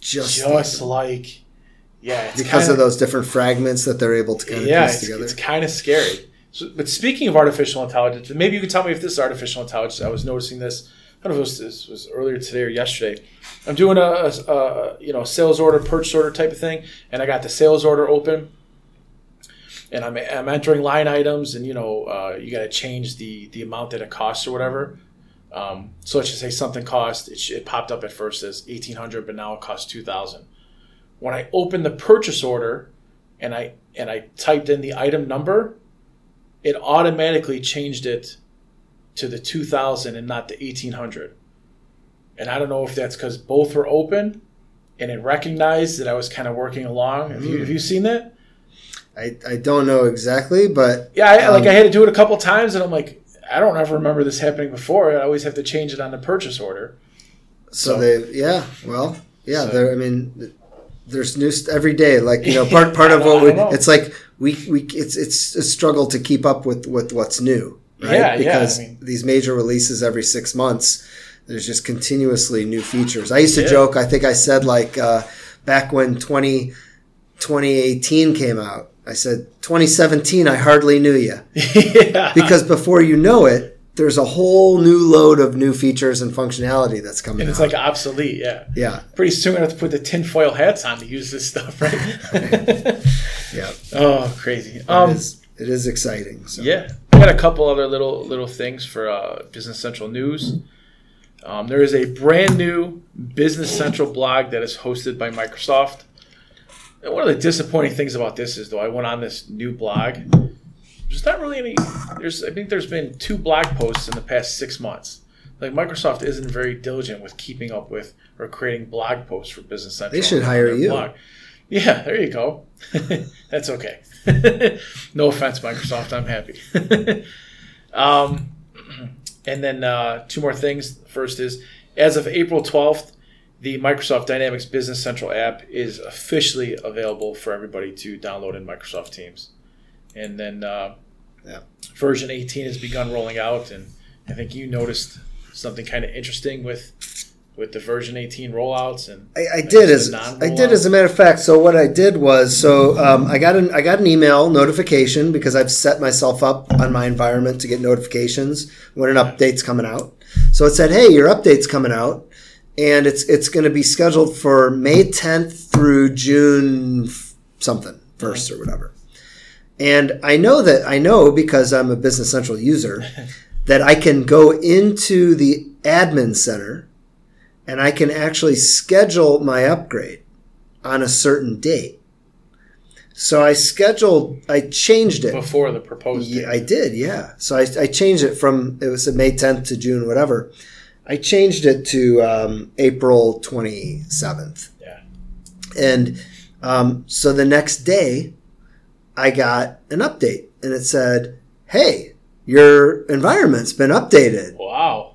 Just, just like yeah, it's because kinda, of those different fragments that they're able to kind of yeah, piece it's, together. it's kind of scary. So, but speaking of artificial intelligence, maybe you could tell me if this is artificial intelligence. I was noticing this. I don't know if this was earlier today or yesterday. I'm doing a, a, a you know sales order, purchase order type of thing, and I got the sales order open, and I'm, I'm entering line items, and you know uh, you got to change the the amount that it costs or whatever. Um, so let's just say something cost it, it popped up at first as 1800 but now it costs 2000 when i opened the purchase order and i and i typed in the item number it automatically changed it to the 2000 and not the 1800 and i don't know if that's because both were open and it recognized that i was kind of working along. Have, you, have you seen that? I, I don't know exactly, but yeah I, like Um, i had to do it a couple times and i'm like i don't ever remember this happening before. I always have to change it on the purchase order. So, So- they yeah well yeah So- they're I mean there's new st- every day. Like you know, part part of what we it's like we we it's it's a struggle to keep up with with what's new, right? Yeah, yeah, I because mean- these major releases every six months, there's just continuously new features. I used to Yeah. joke. I think I said like uh, back when 20, 2018 came out. I said 2017. I hardly knew you yeah. because before you know it, there's a whole new load of new features and functionality that's coming. and it's out. like obsolete, yeah. yeah, Pretty soon I have to put the tinfoil hats on to use this stuff, right? yeah. oh, crazy. Um, is, it is exciting. So. Yeah, I got a couple other little little things for uh, Business Central News. Um, there is a brand new Business Central blog that is hosted by Microsoft. And one of the disappointing things about this is, though, I went on this new blog. There's not really any. There's I think there's been two blog posts in the past six months. Like Microsoft isn't very diligent with keeping up with or creating blog posts for Business Central. They should hire you. blog. Yeah, there you go. That's okay. No offense, Microsoft. I'm happy. um, and then uh, two more things. First is, as of April 12th, the Microsoft Dynamics Business Central app is officially available for everybody to download in Microsoft Teams. And then uh, Yeah. version 18 has begun rolling out, and I think you noticed something kind of interesting with with the version 18 rollouts and I, I did as? I did as a matter of fact. So what I did was so um, I got an I got an email notification because I've set myself up on my environment to get notifications when an update's coming out. So it said, "Hey, your update's coming out," and it's it's going to be scheduled for May 10th through June something 1st or whatever. And I know that I know because I'm a Business Central user that I can go into the admin center and I can actually schedule my upgrade on a certain date. So I scheduled, I changed it. before the proposed Yeah, date. I did, yeah. So I, I changed it from, it was May 10th to June, whatever. I changed it to um, April 27th. Yeah. And um, so the next day, I got an update and it said, hey, your environment's been updated Wow.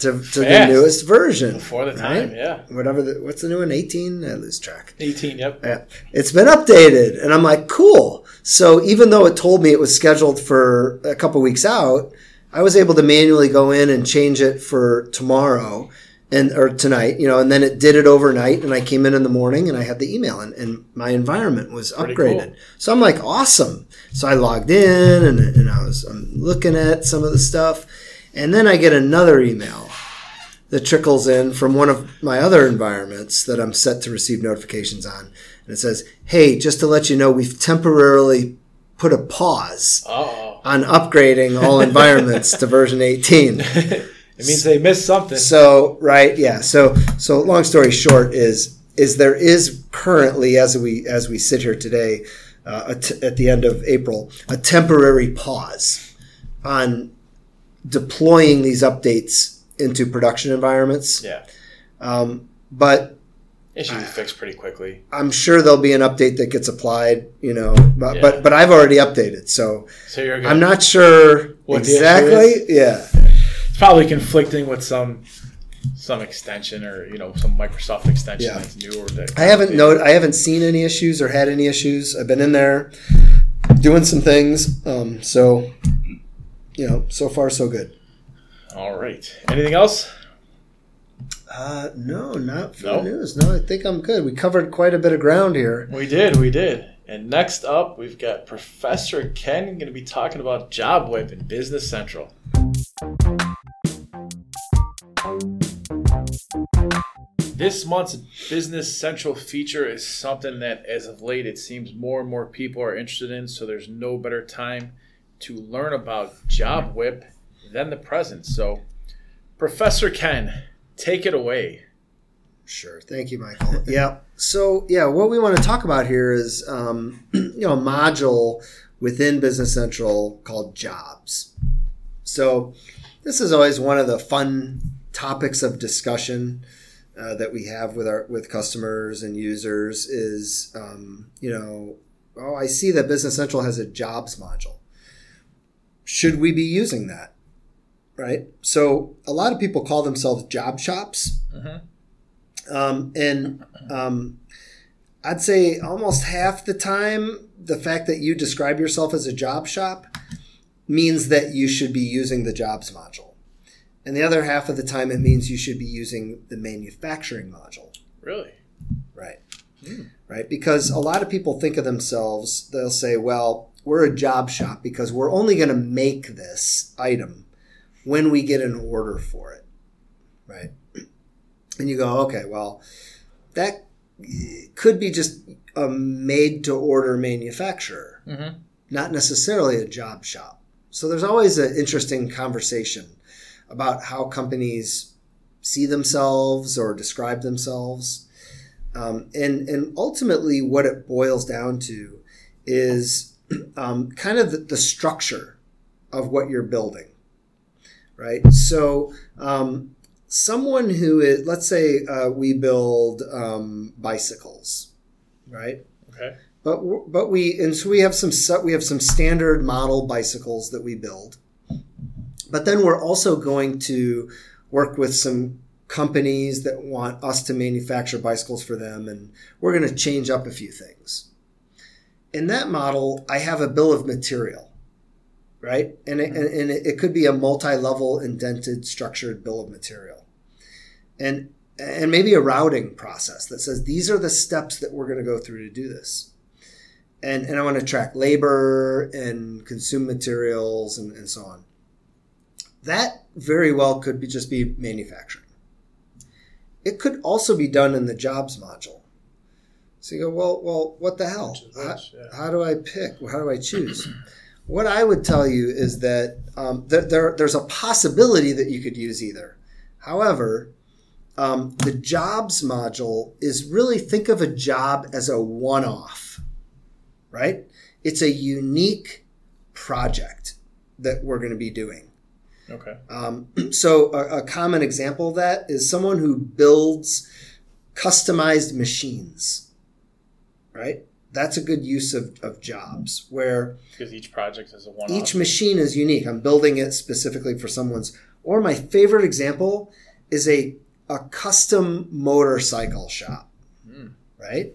To, to the newest version. Before the time, Right? yeah. Whatever the, what's the new one? 18? I lose track. 18, yep. Yeah. It's been updated. And I'm like, cool. So even though it told me it was scheduled for a couple weeks out, I was able to manually go in and change it for tomorrow and or tonight, you know, and then it did it overnight and I came in in the morning and I had the email and, and my environment was Pretty upgraded. cool. So I'm like, awesome. So I logged in and, and I was I'm looking at some of the stuff and then I get another email that trickles in from one of my other environments that I'm set to receive notifications on. And it says, Hey, just to let you know, we've temporarily put a pause Uh-oh. on upgrading all environments to version 18. It means they missed something. So, right, yeah. So, so long story short is, is there is currently, as we, as we sit here today, uh, a t- at the end of April, a temporary pause on deploying these updates into production environments. yeah. Um, but It should be fixed pretty quickly. I'm sure there'll be an update that gets applied, you know, but, Yeah. but, but I've already updated. So So you're good. I'm not sure What exactly. Yeah. It's probably conflicting with some some extension or you know some Microsoft extension Yeah. that's new or that I haven't noted, I haven't seen any issues or had any issues. I've been in there doing some things. Um, so, you know, so far so good. All right. Anything else? Uh, no, not for No? the news. No, I think I'm good. We covered quite a bit of ground here. We did. We did. And next up, we've got Professor Ken going to be talking about Job WIP and Business Central. This month's Business Central feature is something that, as of late, it seems more and more people are interested in. So there's no better time to learn about Job WIP than the present. So, Professor Ken, take it away. Sure. Thank you, Michael. yeah. So, yeah, what we want to talk about here is, um, you know, a module within Business Central called Jobs. So, this is always one of the fun topics of discussion uh, that we have with our with customers and users. Is um, you know, oh, I see that Business Central has a Jobs module. Should we be using that? Right. So, a lot of people call themselves job shops. Um, and um, I'd say almost half the time, the fact that you describe yourself as a job shop means that you should be using the jobs module. And the other half of the time, it means you should be using the manufacturing module. Really? Right. Right. Because a lot of people think of themselves, they'll say, well, we're a job shop because we're only going to make this item when we get an order for it. Right. And you go, okay, well, that could be just a made to order manufacturer, Mm-hmm. not necessarily a job shop. So there's always an interesting conversation about how companies see themselves or describe themselves. Um, and, and ultimately, what it boils down to is um, kind of the, the structure of what you're building, right? So, um, someone who is, let's say, uh, we build um, bicycles, right? Okay. But but we and so we have some we have some standard model bicycles that we build. But then we're also going to work with some companies that want us to manufacture bicycles for them and we're going to change up a few things. In that model, I have a bill of material, right? And it, mm-hmm. and, and it could be a multi-level indented structured bill of material. And and maybe a routing process that says these are the steps that we're going to go through to do this and, and I want to track labor and consume materials and, and so on. That very well could be just be manufacturing. It could also be done in the jobs module. So you go, well, well, what the hell? How, how do I pick? How do I choose? what I would tell you is that um, there, there, there's a possibility that you could use either. However, um, the jobs module is really think of a job as a one off, right? It's a unique project that we're going to be doing. Okay. Um, so, a, a common example of that is someone who builds customized machines, right? That's a good use of, of jobs where Because each project is a one. each machine is unique. I'm building it specifically for someone's. Or my favorite example is a a custom motorcycle shop, hmm. right?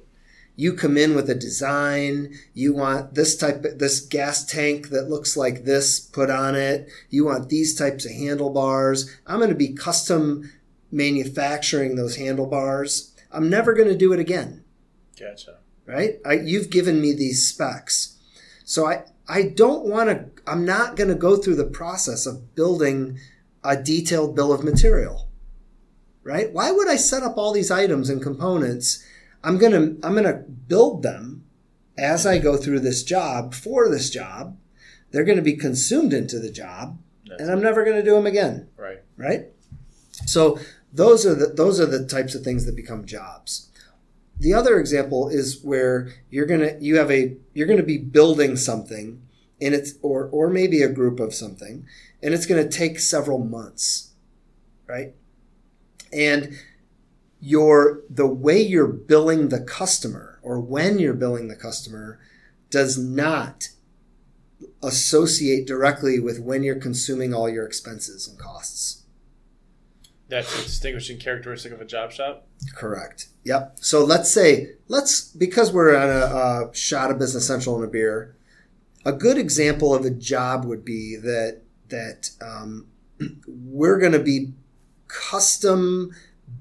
You come in with a design. You want this type, of, this gas tank that looks like this put on it. You want these types of handlebars. I'm going to be custom manufacturing those handlebars. I'm never going to do it again Gotcha. Right? I, you've given me these specs. So I, I don't want to, I'm not going to go through the process of building a detailed bill of material, right? Why would I set up all these items and components? I'm going to, I'm going to build them as I go through this job for this job. They're going to be consumed into the job That's and I'm never going to do them again right. right? So those are the those are the types of things that become jobs. The other example is where you're gonna you have a you're gonna be building something and it's or or maybe a group of something and it's gonna take several months, right? And your the way you're billing the customer or when you're billing the customer does not associate directly with when you're consuming all your expenses and costs. That's a distinguishing characteristic of a job shop. Correct. Yep. So let's say let's because we're on a, a shot of Business Central and a beer. A good example of a job would be that that um, we're going to be custom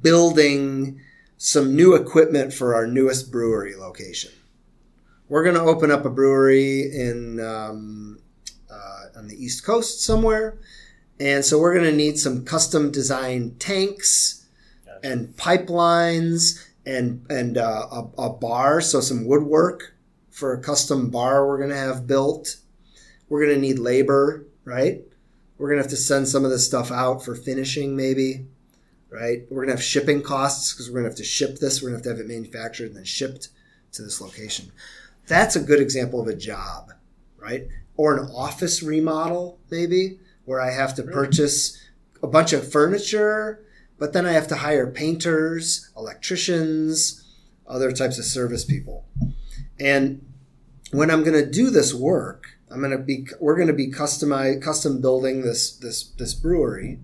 building some new equipment for our newest brewery location. We're going to open up a brewery in um, uh, on the East Coast somewhere, and so we're going to need some custom designed tanks Gotcha. and pipelines and and uh, a, a bar, so some woodwork for a custom bar we're gonna have built. We're gonna need labor, right? We're gonna have to send some of this stuff out for finishing, maybe, right? We're gonna have shipping costs because we're gonna have to ship this. We're gonna have to have it manufactured and then shipped to this location. That's a good example of a job, right? Or an office remodel, maybe, where I have to purchase a bunch of furniture but then I have to hire painters, electricians, other types of service people. And when I'm going to do this work, I'm going to be we're going to be customize custom building this this this brewery.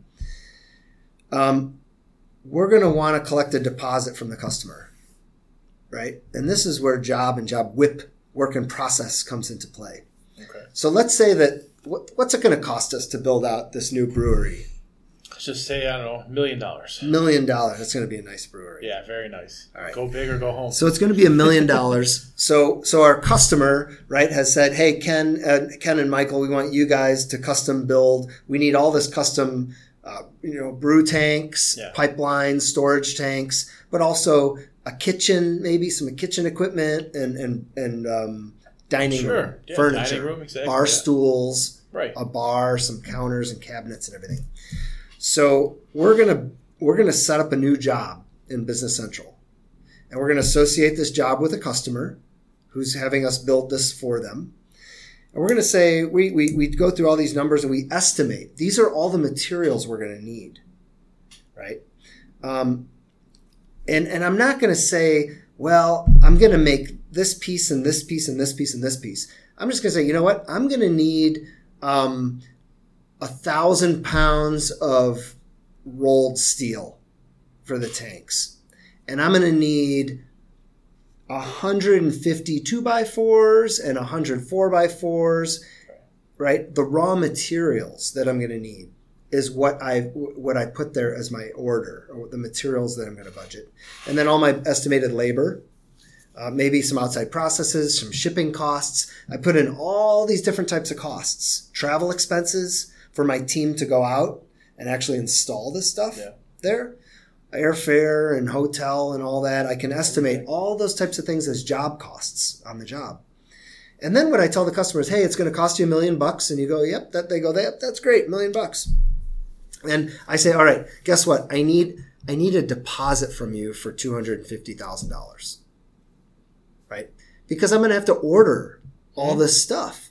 Um, we're going to want to collect a deposit from the customer. right? And this is where job and job WIP work in process comes into play. Okay. So let's say that what, what's it going to cost us to build out this new brewery? Let's just say I don't know, million dollars. Million dollars. That's going to be a nice brewery. Yeah, very nice. All right. Go big or go home. So it's going to be a million dollars. So so our customer right has said, hey Ken, uh, Ken and Michael, we want you guys to custom build. We need all this custom, uh, you know, brew tanks, Yeah. pipelines, storage tanks, but also a kitchen, maybe some kitchen equipment and and and um, dining Sure. room, Yeah, furniture, dining room, exactly, bar yeah. stools, Right. a bar, some counters and cabinets and everything. So we're gonna we're gonna set up a new job in Business Central, and we're gonna associate this job with a customer who's having us build this for them. And we're gonna say we we we go through all these numbers and we estimate these are all the materials we're gonna need, right? Um, and and I'm not gonna say well I'm gonna make this piece and this piece and this piece and this piece. I'm just gonna say you know what I'm gonna need um, a thousand pounds of rolled steel for the tanks. And I'm going to need 150 two by fours and 100 four by fours, right? The raw materials that I'm going to need is what I what I put there as my order or the materials that I'm going to budget, and then all my estimated labor, uh, maybe some outside processes, some shipping costs. I put in all these different types of costs, travel expenses for my team to go out and actually install this stuff Yeah. there, airfare and hotel and all that. I can estimate all those types of things as job costs on the job. And then what I tell the customers, hey, it's going to cost you a million bucks, and you go, yep, that they go, yep, that's great, million bucks. And I say, all right, guess what? I need I need a deposit from you for two hundred and fifty thousand dollars? Because I'm going to have to order all this stuff,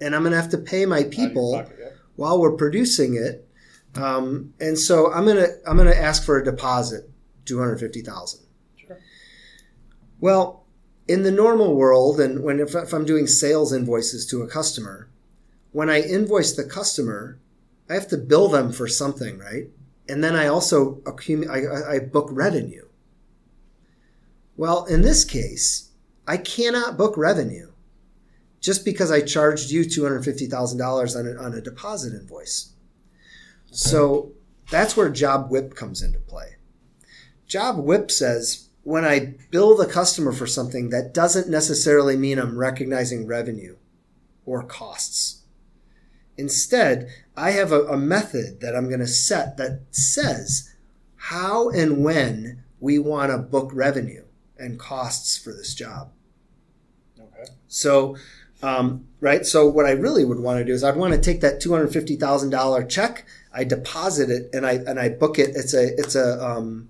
and I'm going to have to pay my people Pocket, yeah. while we're producing it. Um, and so I'm gonna I'm gonna ask for a deposit, two hundred fifty thousand. Sure. Well, in the normal world, and when if, if I'm doing sales invoices to a customer, when I invoice the customer, I have to bill them for something, right? And then I also accumu- I, I- I book revenue. Well, in this case, I cannot book revenue just because I charged you two hundred fifty thousand dollars on a, on a deposit invoice. So that's where Job WIP comes into play. Job WIP says when I bill the customer for something, that doesn't necessarily mean I'm recognizing revenue or costs. Instead, I have a, a method that I'm going to set that says how and when we want to book revenue and costs for this job. Okay. So, um, right. So, what I really would want to do is I'd want to take that two hundred fifty thousand dollar check, I deposit it, and I and I book it. It's a it's a um,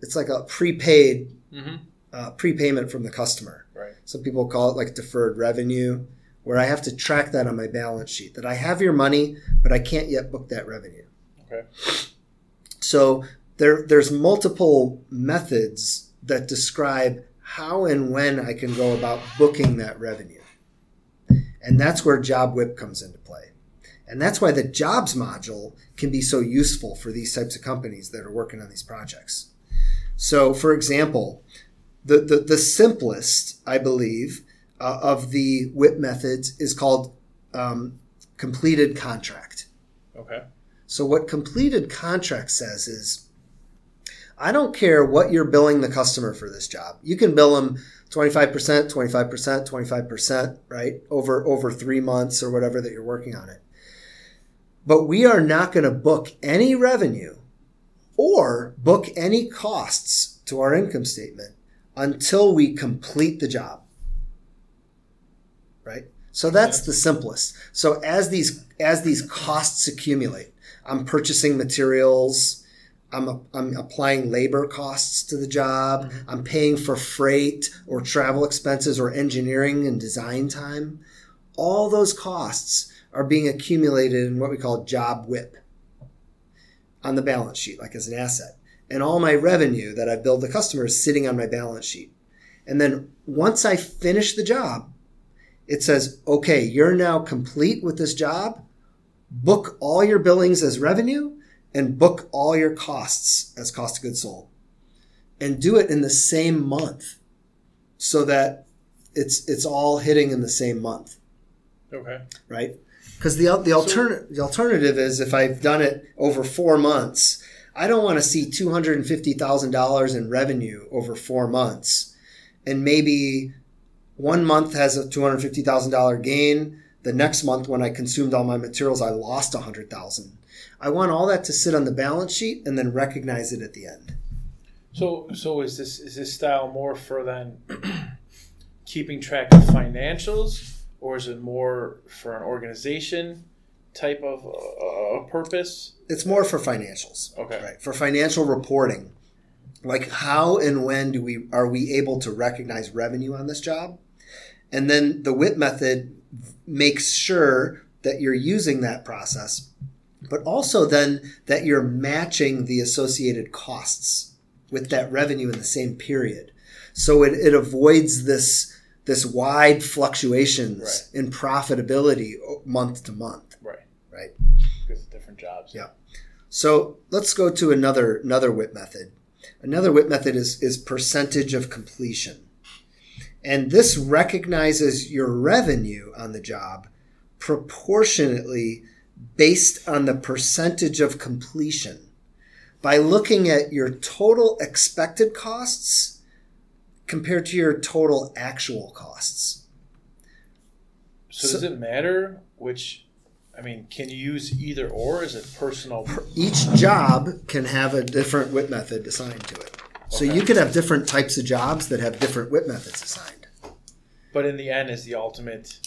it's like a prepaid Mm-hmm. uh, prepayment from the customer. Right. Some people call it like deferred revenue, where I have to track that on my balance sheet that I have your money, but I can't yet book that revenue. Okay. So there, there's multiple methods that describe how and when I can go about booking that revenue. And that's where Job WIP comes into play. And that's why the jobs module can be so useful for these types of companies that are working on these projects. So, for example, the, the, the simplest, I believe, uh, of the WIP methods is called um, completed contract. Okay. So what completed contract says is, I don't care what you're billing the customer for this job. You can bill them 25%, 25%, 25%, right? Over over 3 months or whatever that you're working on it. But we are not going to book any revenue or book any costs to our income statement until we complete the job. Right? So that's the simplest. So as these as these costs accumulate, I'm purchasing materials, I'm I'm applying labor costs to the job, mm-hmm. I'm paying for freight or travel expenses or engineering and design time. All those costs are being accumulated in what we call job WIP on the balance sheet, like as an asset. And all my revenue that I billed the customer is sitting on my balance sheet. And then once I finish the job, it says, okay, you're now complete with this job. Book all your billings as revenue and book all your costs as cost of goods sold. And do it in the same month. so that it's it's all hitting in the same month, Okay. right? Because the the alternative the alternative is if I've done it over four months, I don't want to see two hundred and fifty thousand dollars in revenue over four months, and maybe one month has a two hundred fifty thousand dollar gain. The next month, when I consumed all my materials, I lost a hundred thousand. I want all that to sit on the balance sheet and then recognize it at the end. So, so is this is this style more for then keeping track of financials, or is it more for an organization type of uh, purpose? It's more for financials. Okay. Right. For financial reporting. Like how and when do we are we able to recognize revenue on this job? And then the WIP method makes sure that you're using that process, but also then that you're matching the associated costs with that revenue in the same period. So it, it avoids this this wide fluctuations Right. in profitability month to month. Right. Right. Because different jobs. Yeah. So let's go to another another WIP method. Another WIP method is is percentage of completion. And this recognizes your revenue on the job proportionately based on the percentage of completion by looking at your total expected costs compared to your total actual costs. So, So- does it matter which? I mean, can you use either or? Is it personal? each job can have a different WIP method assigned to it. So Okay. you could have different types of jobs that have different WIP methods assigned. But in the end, is the ultimate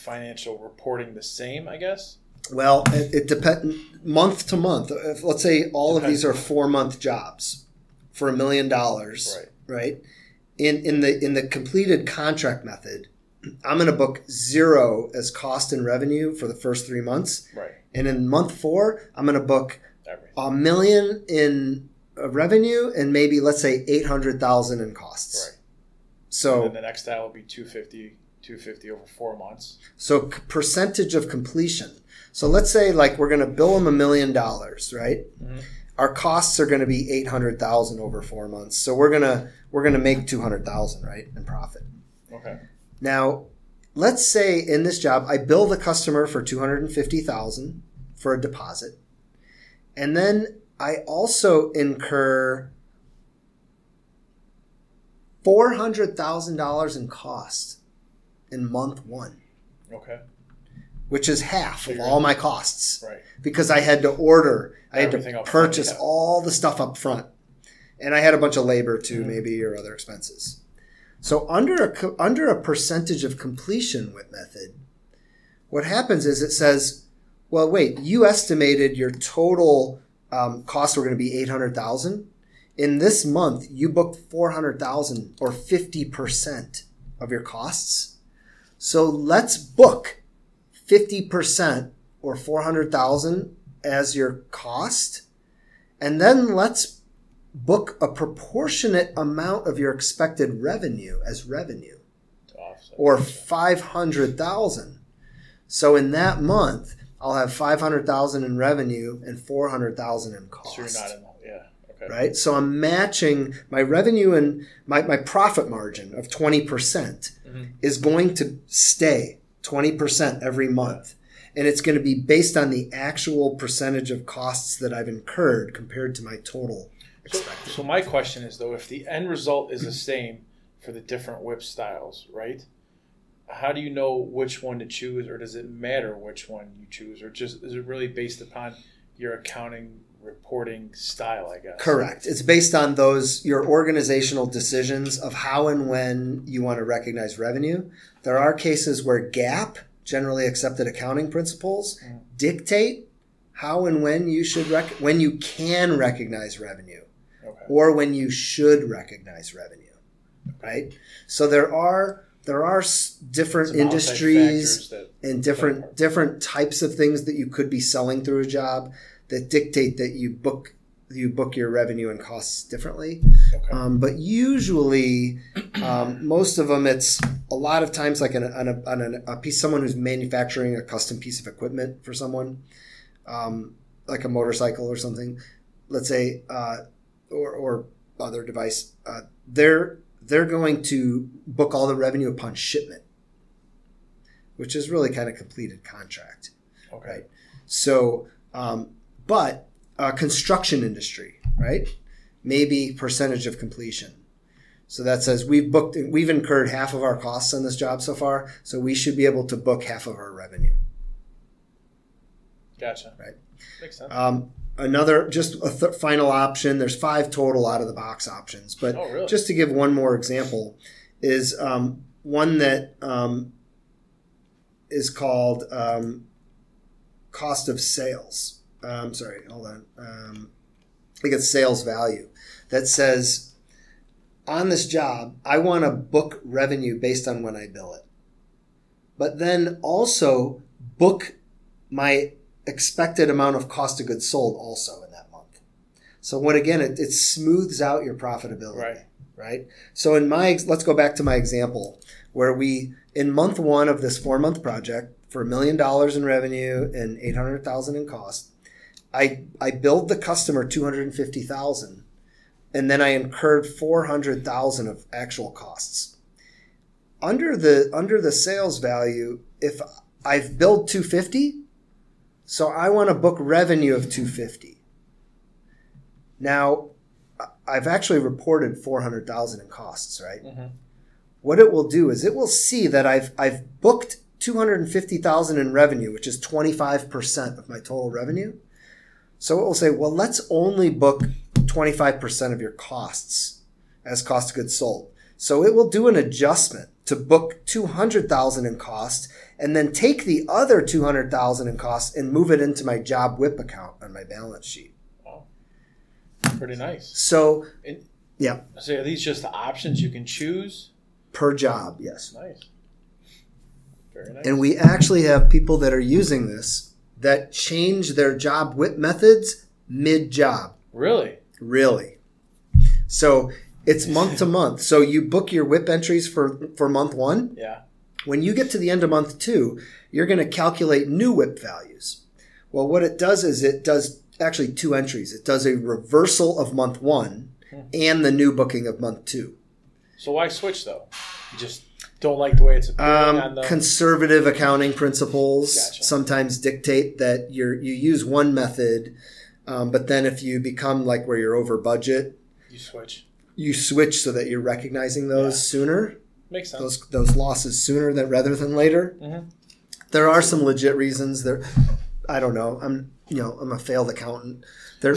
financial reporting the same? I guess. Well, it, it depends month to month. If, let's say all of these are four month jobs for a million dollars, Right. right? In in the in the completed contract method, I'm going to book zero as cost and revenue for the first three months, Right. and in month four, I'm going to book Everything. a million in uh, revenue and maybe let's say eight hundred thousand in costs. Right. So the next style will be 250, 250 over four months. So percentage of completion. So let's say like we're going to bill them a million dollars, right? Mhm. Our costs are going to be eight hundred thousand over four months. So we're gonna we're gonna make two hundred thousand, right, in profit. Okay. Now, let's say in this job I bill the customer for two hundred and fifty thousand for a deposit, and then I also incur four hundred thousand dollars in cost in month one Okay. which is half So of all my costs Right. because I had to order, I had Everything to up front, purchase yeah. all the stuff up front, and I had a bunch of labor too, Mhm. maybe or other expenses. So under a under a percentage of completion WIP method, what happens is it says, well, wait, you estimated your total um, costs were going to be eight hundred thousand. In this month, you booked four hundred thousand or fifty percent of your costs. So let's book 50% or 400,000 as your cost and then let's book a proportionate amount of your expected revenue as revenue or 500,000 so in that month I'll have 500,000 in revenue and 400,000 in cost So you're not in. the- Yeah. Okay. right? So I'm matching my revenue and my, my profit margin of 20% Mhm. is going to stay 20% every month. And it's going to be based on the actual percentage of costs that I've incurred compared to my total So, so my question is though, if the end result is the same for the different WIP styles, right? How do you know which one to choose, or does it matter which one you choose, or just is it really based upon your accounting reporting style? I guess. Correct. It's based on those your organizational decisions of how and when you want to recognize revenue. There are cases where GAAP, generally accepted accounting principles, Mm. dictate how and when you should rec- when you can recognize revenue Okay. or when you should recognize revenue. Right? So there are there are different industries that- and different different types of things that you could be selling through a job that dictate that you book you book your revenue and costs differently. Okay. Um, but usually, um, most of them, it's a lot of times like an, on a, on a, a piece, someone who's manufacturing a custom piece of equipment for someone, um, like a motorcycle or something. Let's say, uh, or, or other device. Uh, they're they're going to book all the revenue upon shipment, which is really kind of completed contract. Okay. Right. So, um, but uh, construction industry, right? Maybe percentage of completion. So that says we've booked, we've incurred half of our costs on this job so far, so we should be able to book half of our revenue. Gotcha. Right. Makes sense. Um, another, just a th- final option. There's five total out of the box options, but Oh, really? just to give one more example, is um, one that um, is called um, cost of sales. Um, sorry, hold on. Um, I think it's sales value that says on this job, I want to book revenue based on when I bill it, but then also book my expected amount of cost of goods sold also in that month. So what again, it, it smooths out your profitability Right. right? So in my let's go back to my example where we in month one of this four month project for a million dollars in revenue and eight hundred thousand in cost, I I billed the customer two hundred and fifty thousand, and then I incurred four hundred thousand of actual costs. Under the under the sales value, if I've billed two fifty, so I want to book revenue of two fifty. Now I've actually reported 400,000 in costs, right? Mhm. What it will do is it will see that I've I've booked 250,000 in revenue, which is 25% of my total revenue. So it will say, "Well, let's only book 25% of your costs as cost of goods sold." So it will do an adjustment to book 200,000 in cost and then take the other 200,000 in costs and move it into my job WIP account on my balance sheet. Pretty nice. So, And- yeah, So are these just the options you can choose? per job, yes. Nice. Very nice. And we actually have people that are using this that change their job WIP methods mid job. really? Really. So it's month to month. So you book your WIP entries for, for month one. Yeah. When you get to the end of month two, you're going to calculate new WIP values. Well, what it does is it does actually two entries. It does a reversal of month one hmm. and the new booking of month two. So why switch though? You just don't like the way it's Um, the. conservative accounting principles Gotcha. sometimes dictate that you you use one method, um, but then if you become like where you're over budget, you switch. you switch so that you're recognizing those Yeah. sooner, Makes sense. those those losses sooner than rather than later. Mhm. There are some legit reasons. There, I don't know. I'm you know I'm a failed accountant. There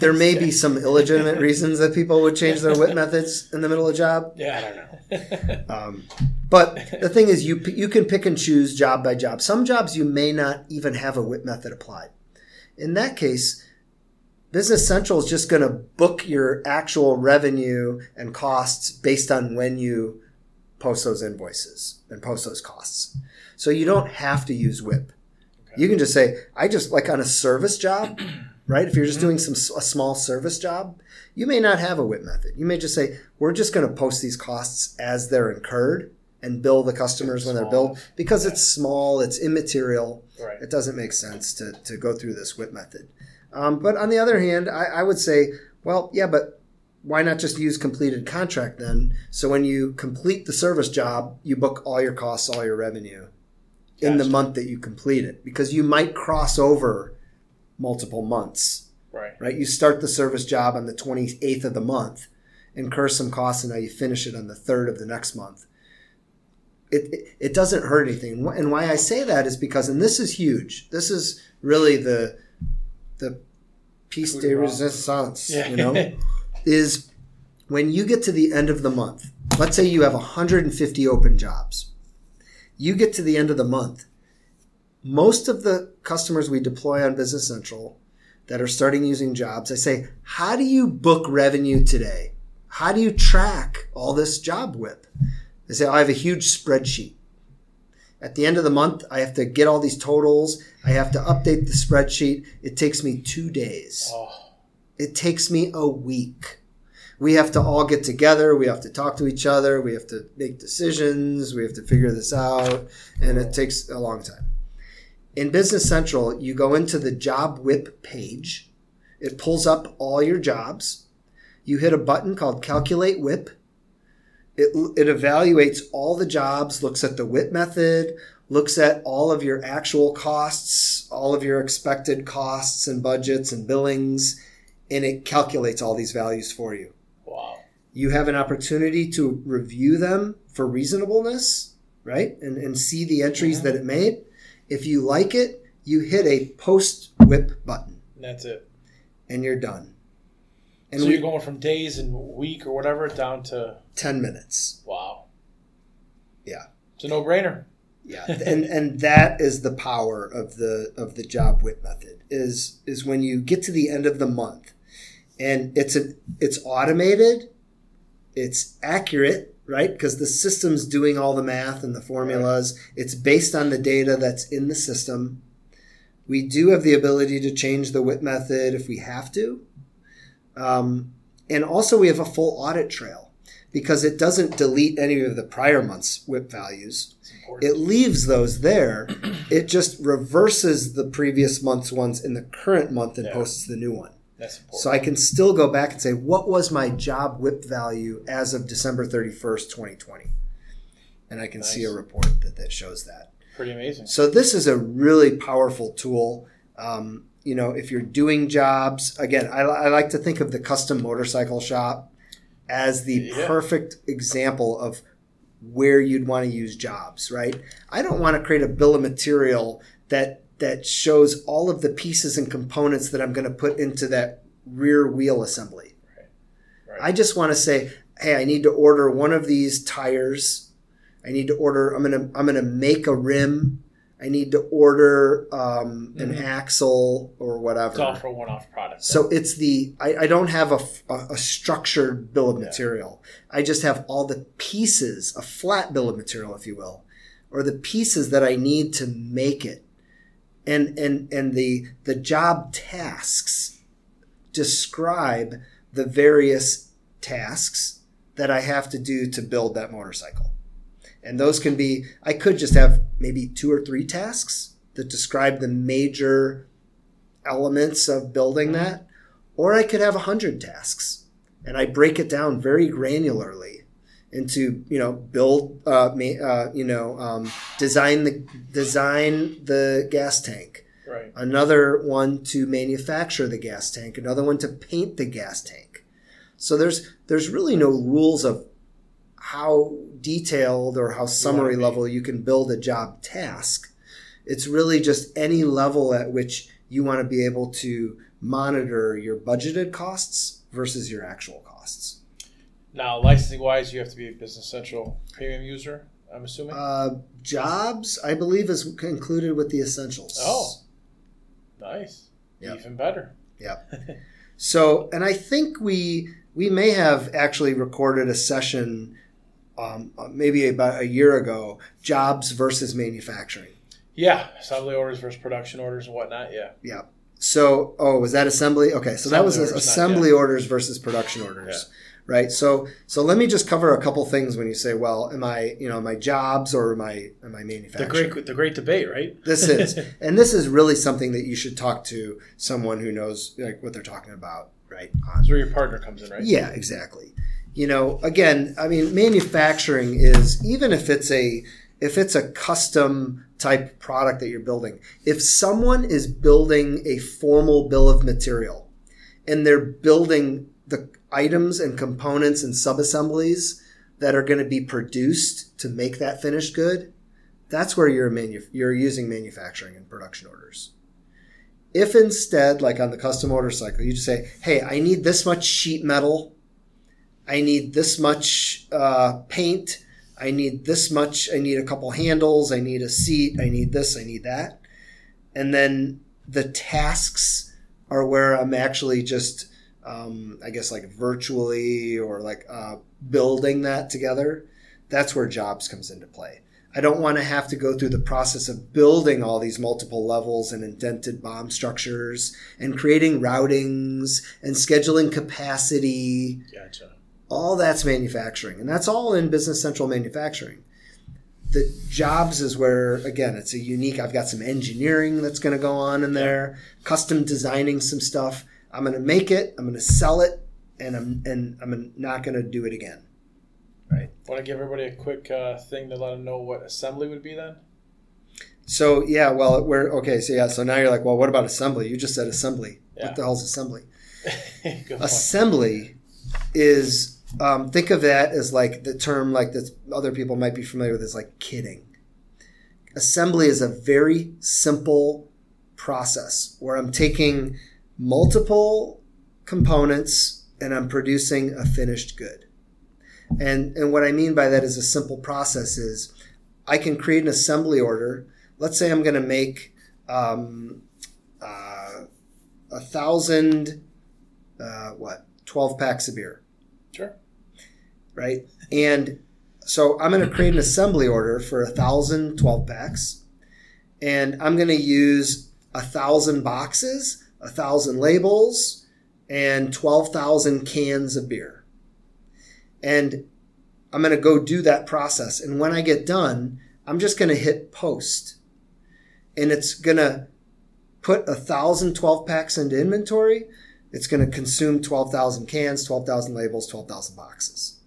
there may be some illegitimate reasons that people would change their WIP methods in the middle of a job. yeah, I don't know. Um, but the thing is, you you can pick and choose job by job. Some jobs you may not even have a WIP method applied. In that case, Business Central is just going to book your actual revenue and costs based on when you post those invoices and post those costs. So you don't have to use WIP. You can just say, I just like on a service job, right? If you're just doing some a small service job, you may not have a WIP method. You may just say, we're just going to post these costs as they're incurred and bill the customers when they're billed because it's small, it's immaterial. right. It doesn't make sense to, to go through this WIP method. Um, but on the other hand, I, I would say, well, yeah, but why not just use completed contract then? So when you complete the service job, you book all your costs, all your revenue in the month that you complete it because you might cross over multiple months, Right. right? You start the service job on the 28th of the month, incur some costs, and now you finish it on the 3rd of the next month. It, it, it doesn't hurt anything. And why I say that is because, and this is huge, this is really the, the piece de resistance, Yeah. you know, is when you get to the end of the month, let's say you have 150 open jobs. You get to the end of the month. Most of the customers we deploy on Business Central that are starting using jobs, I say, how do you book revenue today? How do you track all this job WIP? They say, I have a huge spreadsheet. At the end of the month, I have to get all these totals. I have to update the spreadsheet. It takes me two days. Oh, It takes me a week. We have to all get together. We have to talk to each other. We have to make decisions. We have to figure this out. And it takes a long time. In Business Central, you go into the job WIP page. It pulls up all your jobs. You hit a button called calculate WIP. It, it evaluates all the jobs, looks at the WIP method, looks at all of your actual costs, all of your expected costs and budgets and billings, and it calculates all these values for you. You have an opportunity to review them for reasonableness, right? And, and see the entries mm-hmm. that it made. If you like it, you hit a post WIP button that's it. and you're done. And so we, you're going from days and week or whatever down to 10 minutes. wow. Yeah. It's a no brainer. Yeah, and and that is the power of the of the job WIP method is is when you get to the end of the month, and it's a it's automated, it's accurate, right? Because the system's doing all the math and the formulas. It's based on the data that's in the system. We do have the ability to change the WIP method if we have to, um, and also we have a full audit trail because it doesn't delete any of the prior month's WIP values it leaves those there. It just reverses the previous month's ones in the current month and Yeah. posts the new one. That's important. So I can still go back and say, what was my job WIP value as of December 31st, 2020? And I can see a report that, that shows that. Pretty amazing. So this is a really powerful tool. Um, you know, if you're doing jobs, again, I, I like to think of the custom motorcycle shop as the Yeah. perfect example of where you'd want to use jobs, right? I don't want to create a bill of material that that shows all of the pieces and components that I'm going to put into that rear wheel assembly. Right. I just want to say, hey, I need to order one of these tires. I need to order. I'm gonna I'm gonna make a rim. I need to order um, an Mhm. axle or whatever. It's all for one-off product. So it's the I, I don't have a structured bill of Yeah. material. I just have all the pieces, a flat bill of material, if you will, or the pieces that I need to make it, and and and the the job tasks describe the various tasks that I have to do to build that motorcycle. And those can be, I could just have maybe two or three tasks that describe the major elements of building that, or I could have a hundred tasks, and I break it down very granularly into you know build uh, uh, you know um, design the design the gas tank, right. another one to manufacture the gas tank, another one to paint the gas tank. So there's there's really no rules of how detailed or how summary level you can build a job task. It's really just any level at which you want to be able to monitor your budgeted costs versus your actual costs. Now, licensing-wise, you have to be a Business Central premium user. I'm assuming. Uh, jobs, I believe, is included with the essentials. Oh. nice. Yep. Even better. Yeah. so, and I think we we may have actually recorded a session, um, uh, maybe about a year ago, jobs versus manufacturing. Yeah, assembly orders versus production orders and whatnot. Yeah. Yeah. So, oh, was that assembly? Okay, so that was Assembly orders, assembly orders versus production orders, right? So, so let me just cover a couple things when you say, well, am I, you know, I jobs or am I, am I The manufacturing? great, the great debate, right? This is, and this is really something that you should talk to someone who knows like what they're talking about, right? That's where your partner comes in, right? Yeah, exactly. You know, again, I mean, manufacturing is even if it's a if it's a custom type product that you're building, if someone is building a formal bill of material and they're building the items and components and subassemblies that are going to be produced to make that finished good, that's where you're manu- you're using manufacturing and production orders. If instead, like on the custom motorcycle, you just say, "Hey, I need this much sheet metal, I need this much uh, paint, I need this much, I need a couple handles, I need a seat, I need this, I need that," and then the tasks are where I'm actually just, um, I guess, like virtually or like uh, building that together. That's where jobs comes into play. I don't want to have to go through the process of building all these multiple levels and indented BOM structures and creating routings and scheduling capacity. Gotcha. All that's manufacturing, and that's all in Business Central manufacturing. The jobs is where, again, it's a unique. I've got some engineering that's going to go on in there, custom designing some stuff. I'm going to make it, I'm going to sell it, and I'm and I'm not going to do it again. Right. Want to give everybody a quick uh, thing to let them know what assembly would be then? So yeah, well, we're okay. So yeah, so now you're like, well, what about assembly? You just said assembly. Yeah. What the hell's assembly? Assembly is um, think of that as like the term like that other people might be familiar with is like kitting. Assembly is a very simple process where I'm taking multiple components and I'm producing a finished good. And and what I mean by that is a simple process is I can create an assembly order. Let's say I'm going to make um, uh, a thousand uh, what twelve packs of beer Sure. right? And so I'm going to create an assembly order for a thousand 12 packs, and I'm going to use a thousand boxes, a thousand labels, and 12,000 cans of beer. And I'm going to go do that process. And when I get done, I'm just going to hit post. And it's going to put a thousand 12 packs into inventory. It's going to consume 12,000 cans, 12,000 labels, 12,000 boxes.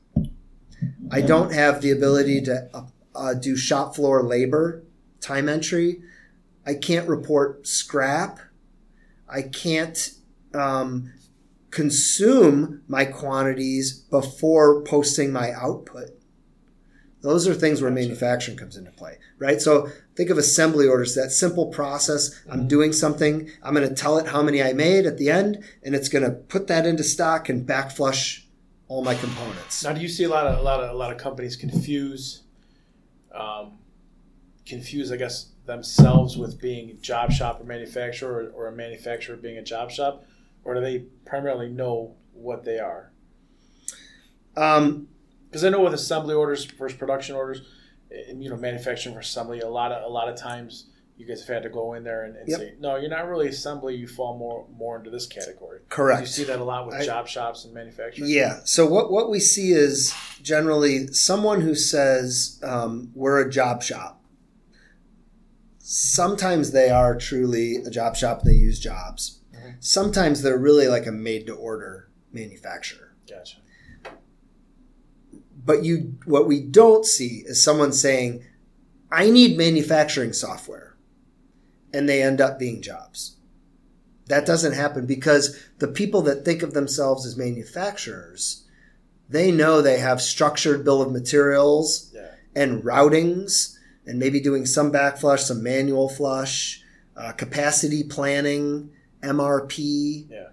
I don't have the ability to uh, uh, do shop floor labor, time entry. I can't report scrap. I can't um, consume my quantities before posting my output. Those are things where manufacturing comes into play, right? So think of assembly orders, that simple process. I'm doing something, I'm going to tell it how many I made at the end, and it's going to put that into stock and backflush all my components. Now, do you see a lot of a lot of a lot of companies confuse, um, confuse I guess themselves with being a job shop or manufacturer, or, or a manufacturer being a job shop, or do they primarily know what they are? Um, Because I know with assembly orders versus production orders, and you know manufacturing versus assembly, a lot of a lot of times you guys have had to go in there and, and Yep. say, no, you're not really assembly. You fall more more into this category. correct. You see that a lot with I- job shops and manufacturing. Yeah. So what what we see is generally someone who says um, we're a job shop. Sometimes they are truly a job shop. and They use jobs. Mhm. Sometimes they're really like a made to order manufacturer. Gotcha. But you, what we don't see is someone saying, "I need manufacturing software," and they end up being jobs. That doesn't happen because the people that think of themselves as manufacturers, they know they have structured bill of materials Yeah. and routings, and maybe doing some backflush, some manual flush, uh, capacity planning, MRP Yeah.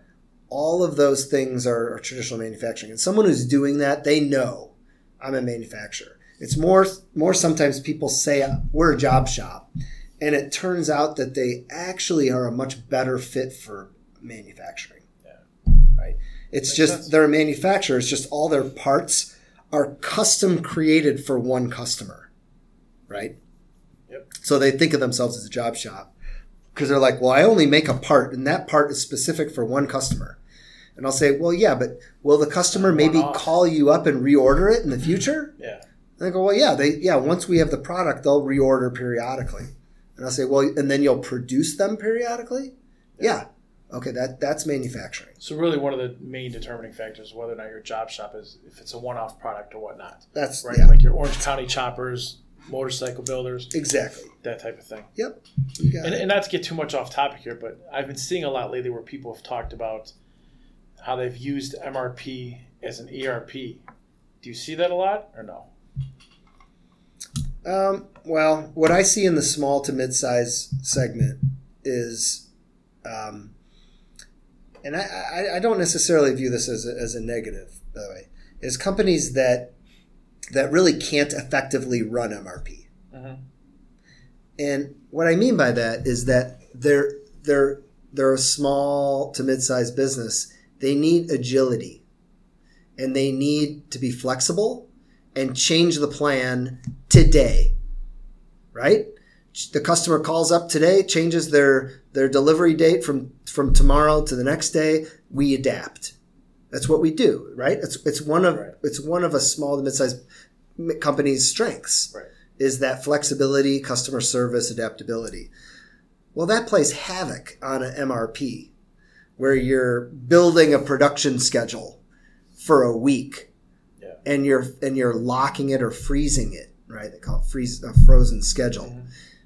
all of those things are, are traditional manufacturing. And someone who's doing that, they know I'm a manufacturer. It's more more sometimes people say we're a job shop, and it turns out that they actually are a much better fit for manufacturing. Yeah. Right. It's Makes just sense. they're a manufacturer. It's just all their parts are custom created for one customer. Right. So they think of themselves as a job shop because they're like, well, I only make a part, and that part is specific for one customer. And I'll say, well, yeah, but will the customer maybe call you up and reorder it in the future? Yeah. And I go, well, yeah, they, yeah. Once we have the product, they'll reorder periodically. And I'll say, well, and then you'll produce them periodically. Yeah. Okay, that that's manufacturing. So really, one of the main determining factors is whether or not your job shop is if it's a one-off product or whatnot, That's right? yeah, Like your Orange County choppers, motorcycle builders, exactly. that type of thing. Yep. And, and not to get too much off topic here, but I've been seeing a lot lately where people have talked about how they've used MRP as an ERP. Do you see that a lot or no? Um, well, what I see in the small to mid-size segment is, um, and I, I, I don't necessarily view this as a, as a negative, by the way, is companies that that really can't effectively run MRP. Mhm. And what I mean by that is that they're they're they're a small to mid-sized business. They need agility, and they need to be flexible and change the plan today. Right? The customer calls up today, changes their their delivery date from from tomorrow to the next day. We adapt. That's what we do, right? It's it's one of Right. it's one of a small to mid-sized company's strengths Right. is that flexibility, customer service, adaptability. Well, that plays havoc on an MRP where you're building a production schedule for a week Yeah. and you're and you're locking it or freezing it, right? They call it freeze a frozen schedule, Mhm.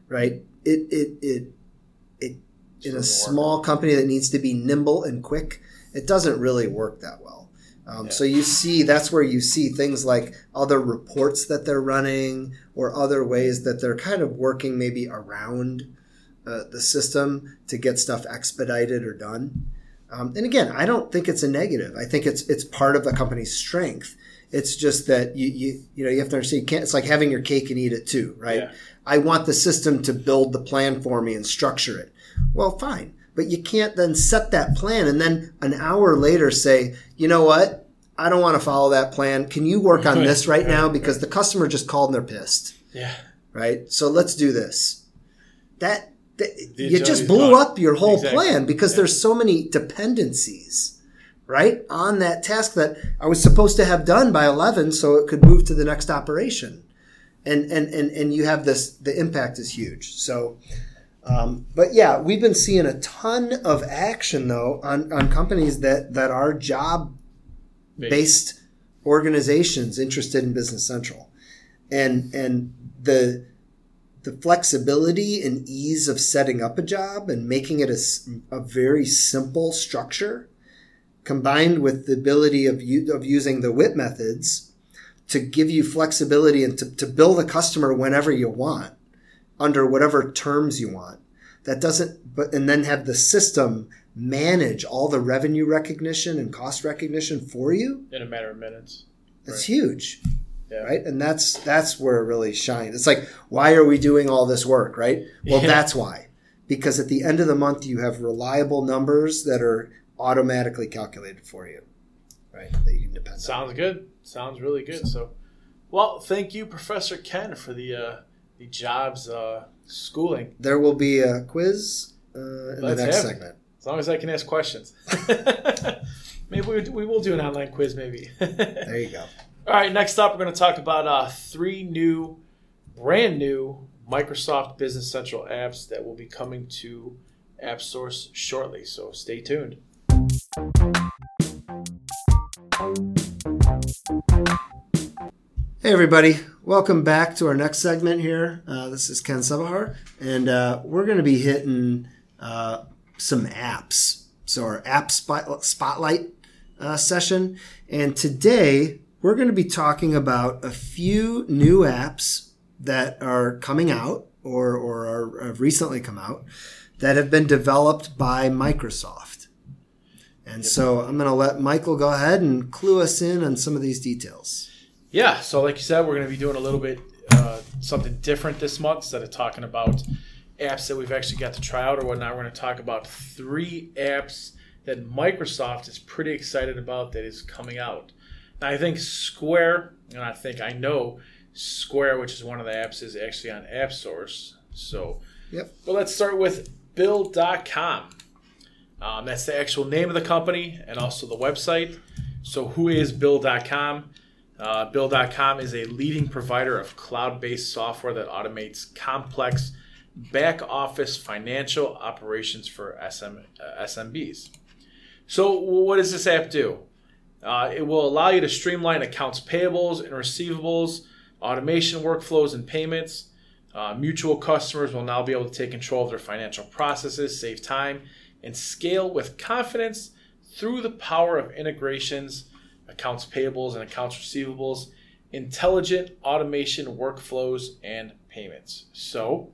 right? It it it it in a small company that needs to be nimble and quick, it doesn't really work that well. Um, So you see, that's where you see things like other reports that they're running or other ways that they're kind of working maybe around uh, the system to get stuff expedited or done. Um, and again, I don't think it's a negative. I think it's it's part of the company's strength. It's just that you you you know you have to understand. You can't, it's like having your cake and eat it too, right? Yeah. I want the system to build the plan for me and structure it. Well, fine, but you can't then set that plan and then an hour later say, you know what? I don't want to follow that plan. Can you work on this right now because the customer just called and they're pissed, Yeah. right? So let's do this. That, that you just blew up your whole Exactly. plan because Yeah. there's so many dependencies, right, on that task that I was supposed to have done by 11 so it could move to the next operation. And, and, and, and you have this, the impact is huge. So, um, but yeah, we've been seeing a ton of action though on, on companies that, that are job based organizations interested in Business Central. And, and the, the flexibility and ease of setting up a job and making it a, a very simple structure combined with the ability of, u- of using the WIP methods to give you flexibility and to, to bill the customer whenever you want under whatever terms you want that doesn't but and then have the system manage all the revenue recognition and cost recognition for you In a matter of minutes. That's Right. huge Yeah. right and that's that's where it really shines it's like why are we doing all this work right well Yeah. that's why because at the end of the month you have reliable numbers that are automatically calculated for you right that you can depend on Sounds good. Sounds really good. So, well, thank you, Professor Ken, for the uh, the jobs uh, schooling. there will be a quiz uh, in Let's the next have it. segment As long as I can ask questions. maybe we, we will do an online quiz. Maybe. there you go All right. Next up, we're going to talk about uh, three new, brand new Microsoft Business Central apps that will be coming to App Source shortly. So stay tuned. Hey, everybody. Welcome back to our next segment here. Uh, this is Ken Sabahar, and uh, we're going to be hitting uh, some apps. So, our app spot- spotlight uh, session. And today, we're going to be talking about a few new apps that are coming out or, or are, have recently come out that have been developed by Microsoft. And so, I'm going to let Michael go ahead and clue us in on some of these details. Yeah, so like you said, we're going to be doing a little bit uh, something different this month instead of talking about apps that we've actually got to try out or whatnot. We're going to talk about three apps that Microsoft is pretty excited about that is coming out. Now, I think Square, and I think I know Square, which is one of the apps, is actually on App Source. So, Yep. but let's start with Bill.com. Um, that's the actual name of the company and also the website. So, who is Bill.com? Uh, Bill.com is a leading provider of cloud based software that automates complex back office financial operations for SM, uh, SMBs. So, what does this app do? Uh, it will allow you to streamline accounts payables and receivables, automation workflows and payments. Uh, mutual customers will now be able to take control of their financial processes, save time, and scale with confidence through the power of integrations, accounts payables and accounts receivables, intelligent automation workflows, and payments. So,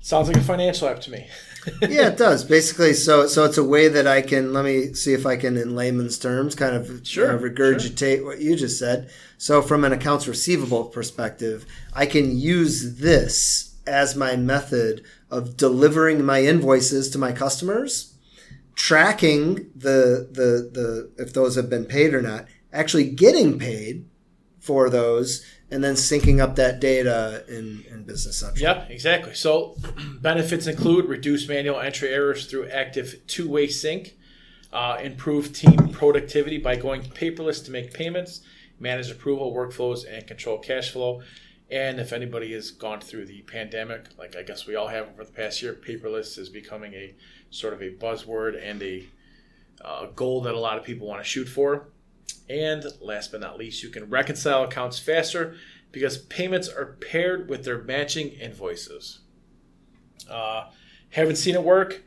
sounds like a financial app to me. yeah, it does. Basically, so so it's a way that I can let me see if I can, in layman's terms, kind of Sure, uh, regurgitate what you just said. So, from an accounts receivable perspective, I can use this as my method of delivering my invoices to my customers, tracking the the the if those have been paid or not, actually getting paid for those, and then syncing up that data in, in Business Central. Yep, exactly. So benefits include reduced manual entry errors through active two-way sync, uh, improve team productivity by going paperless to make payments, manage approval workflows, and control cash flow. And if anybody has gone through the pandemic, like I guess we all have over the past year, paperless is becoming a sort of a buzzword and a uh, goal that a lot of people want to shoot for. And last but not least, you can reconcile accounts faster because payments are paired with their matching invoices. Uh, haven't seen it work.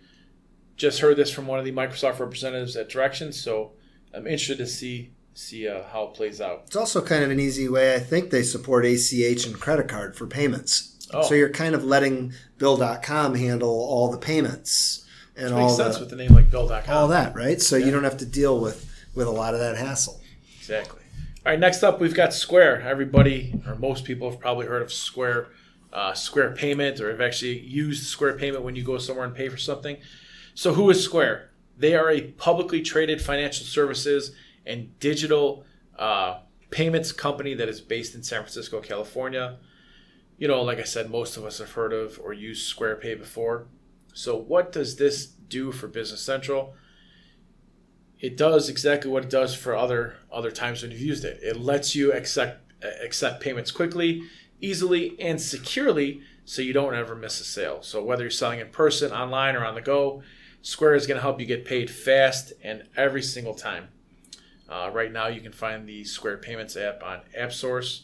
Just heard this from one of the Microsoft representatives at Direction, so I'm interested to see see uh, how it plays out. It's also kind of an easy way. I think they support ACH and credit card for payments. Oh. So you're kind of letting Bill.com handle all the payments and Which all makes sense the, with the name like Bill.com. all that, right? So you don't have to deal with with a lot of that hassle. Exactly. All right, next up we've got Square. Everybody or most people have probably heard of Square, uh, Square Payment, or have actually used Square Payment when you go somewhere and pay for something. So, who is Square? They are a publicly traded financial services and digital uh, payments company that is based in San Francisco, California. You know, like I said, most of us have heard of or used Square Pay before. So, what does this do for Business Central? it does exactly what it does for other other times when you've used it. It lets you accept accept payments quickly, easily, and securely, so you don't ever miss a sale. So whether you're selling in person, online, or on the go, Square is going to help you get paid fast and every single time. Uh, right now, you can find the Square Payments app on AppSource,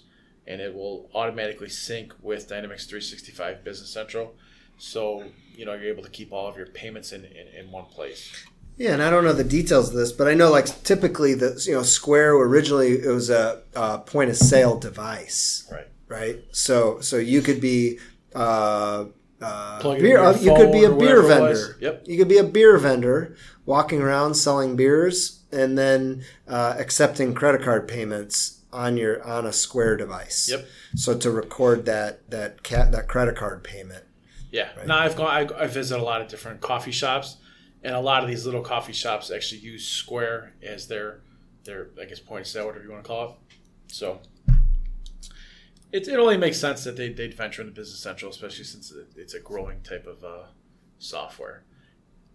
and it will automatically sync with Dynamics 365 Business Central. So you know you're able to keep all of your payments in, in, in one place. Yeah, and I don't know the details of this, but I know like typically the you know Square originally it was a, a point of sale device, Right. right? So so you could be uh, uh, beer, uh, you could be a beer whatever it was. vendor. Yep. You could be a beer vendor walking around selling beers and then uh, accepting credit card payments on your on a Square device. Yep. So to record that that cat that credit card payment. Yeah. Now I've gone. I, I visit a lot of different coffee shops, and a lot of these little coffee shops actually use Square as their their I guess point of sale, whatever you want to call it. So it, it only makes sense that they they'd venture into Business Central, especially since it's a growing type of uh, software.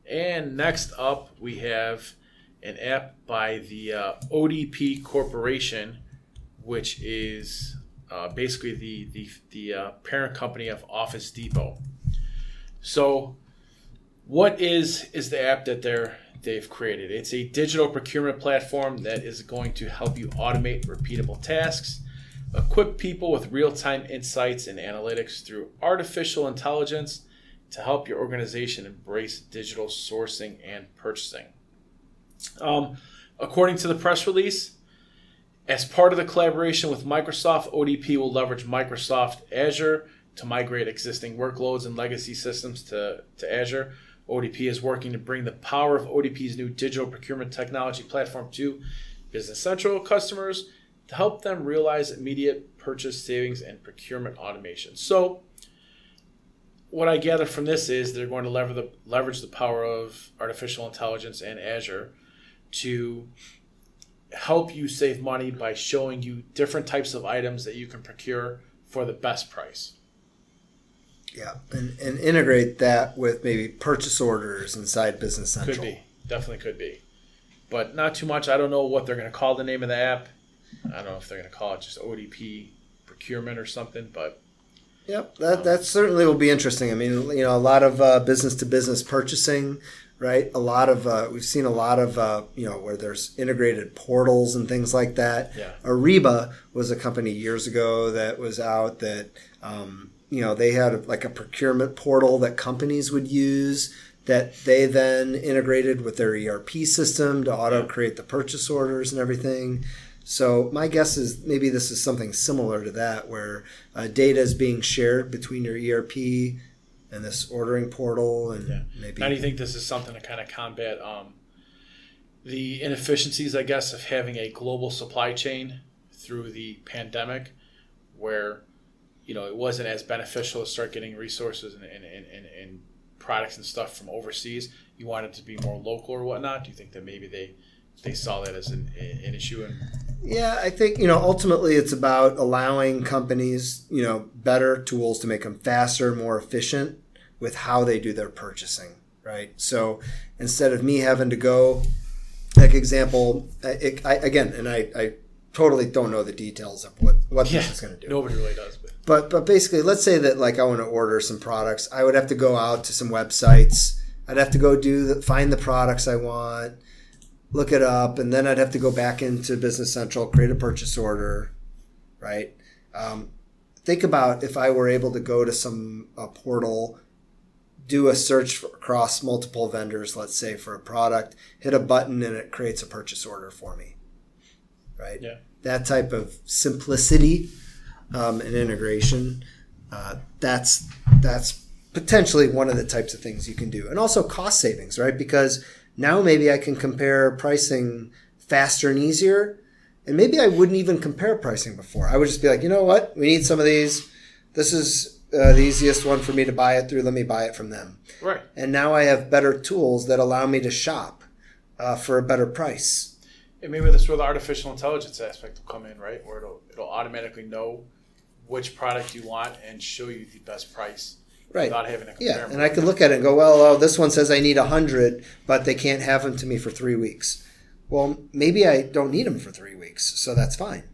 And next up, we have an app by the uh, ODP Corporation, which is uh, basically the the, the uh, parent company of Office Depot. So, what is is the app that they're they've created? It's a digital procurement platform that is going to help you automate repeatable tasks, equip people with real-time insights and analytics through artificial intelligence to help your organization embrace digital sourcing and purchasing. Um, according to the press release, as part of the collaboration with Microsoft, ODP will leverage Microsoft Azure to migrate existing workloads and legacy systems to, to Azure. ODP is working to bring the power of ODP's new digital procurement technology platform to Business Central customers to help them realize immediate purchase savings and procurement automation. So, what I gather from this is they're going to lever the, leverage the power of artificial intelligence and Azure to help you save money by showing you different types of items that you can procure for the best price. Yeah, and, and integrate that with maybe purchase orders inside Business Central. Could be, definitely could be, but not too much. I don't know what they're going to call the name of the app. I don't know if they're going to call it just ODP procurement or something, but Yep, that that certainly will be interesting. I mean, you know, a lot of uh, business to business purchasing, right? A lot of uh, we've seen a lot of uh, you know where there's integrated portals and things like that. Yeah. Ariba was a company years ago that was out that um, you know they had like a procurement portal that companies would use that they then integrated with their ERP system to auto create the purchase orders and everything. So my guess is maybe this is something similar to that, where uh, data is being shared between your ERP and this ordering portal, and Yeah. maybe Now, do you think this is something to kind of combat um, the inefficiencies, I guess, of having a global supply chain through the pandemic, where you know it wasn't as beneficial to start getting resources and, and, and, and, and products and stuff from overseas? You wanted to be more local or whatnot. Do you think that maybe they they saw that as an, an issue? And Yeah, I think you know ultimately it's about allowing companies you know better tools to make them faster, more efficient with how they do their purchasing, right? So instead of me having to go, like example, it, I, again, and I, I totally don't know the details of what what yeah, this is going to do. nobody really does. But But but basically, let's say that like I want to order some products, I would have to go out to some websites. I'd have to go do the, find the products I want, look it up, and then I'd have to go back into Business Central, create a purchase order, right? Um, think about if I were able to go to some portal, do a search for, across multiple vendors, let's say for a product, hit a button, and it creates a purchase order for me, right? Yeah. That type of simplicity um, and integration. Uh, that's that's potentially one of the types of things you can do, and also cost savings, right? Because now maybe I can compare pricing faster and easier, and maybe I wouldn't even compare pricing before. I would just be like, you know what, we need some of these. This is uh, the easiest one for me to buy it through. Let me buy it from them. Right. And now I have better tools that allow me to shop uh, for a better price. And maybe that's where the artificial intelligence aspect will come in, right? Where it'll it'll automatically know which product you want and show you the best price Right. without having. Yeah, and I could look at it and go, well, oh, this one says I need a hundred, but they can't have them to me for three weeks. Well, maybe I don't need them for three weeks, so that's fine,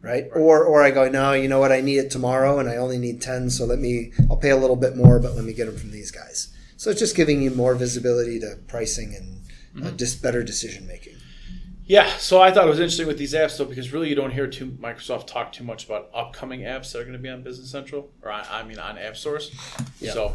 right? Or, or I go, no, you know what? I need it tomorrow, and I only need ten, so let me. I'll pay a little bit more, but let me get them from these guys. So it's just giving you more visibility to pricing and uh, just better decision making. Yeah, so I thought it was interesting with these apps though, because really you don't hear too Microsoft talk too much about upcoming apps that are going to be on Business Central, or on, I mean on App Stores. Yeah. So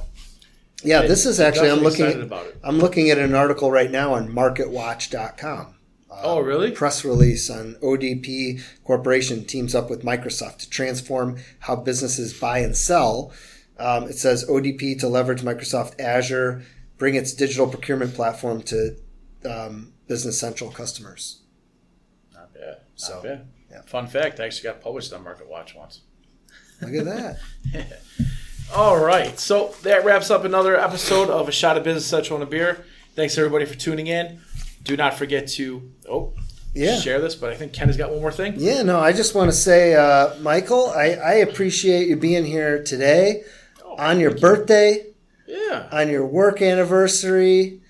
Yeah, this is actually I'm looking. At, about it. I'm looking at an article right now on MarketWatch.com. Oh, really? press release on ODP Corporation teams up with Microsoft to transform how businesses buy and sell. Um, it says ODP to leverage Microsoft Azure, bring its digital procurement platform to um, Business Central customers. So, bad. yeah. Fun fact: I actually got published on Market Watch once. Look at that. All right, so that wraps up another episode of a shot of Business Central and a beer. Thanks everybody for tuning in. Do not forget to oh Yeah. share this, but I think Ken has got one more thing. Yeah, no, I just want to say, uh, Michael, I, I appreciate you being here today on your birthday. Yeah. on your work anniversary.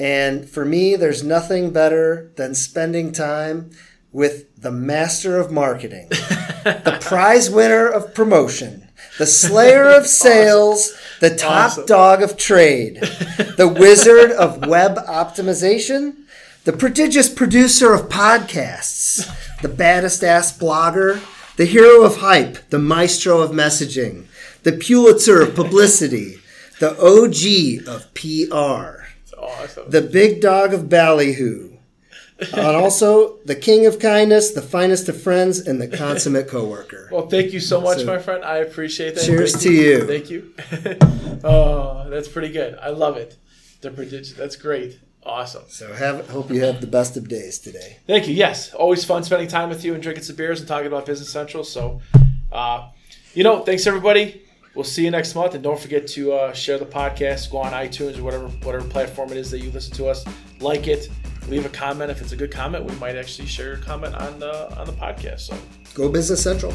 And for me, there's nothing better than spending time with the master of marketing, the prize winner of promotion, the slayer of sales, the top Awesome. dog of trade, the wizard of web optimization, the prodigious producer of podcasts, the baddest ass blogger, the hero of hype, the maestro of messaging, the Pulitzer of publicity, the OG of PR, Awesome. the big dog of ballyhoo, and also the king of kindness, the finest of friends, and the consummate coworker. Well, thank you so much, So- my friend. I appreciate that. Cheers Thank to you. Thank you. oh, that's pretty good. I love it. The prodigious. That's great. Awesome. So have hope you have the best of days today. Thank you. Yes, always fun spending time with you and drinking some beers and talking about Business Central. So, uh, you know, thanks everybody. We'll see you next month, and don't forget to uh, share the podcast. Go on iTunes or whatever whatever platform it is that you listen to us. Like it. Leave a comment if it's a good comment. We might actually share your comment on the on the podcast. So, Go Business Central.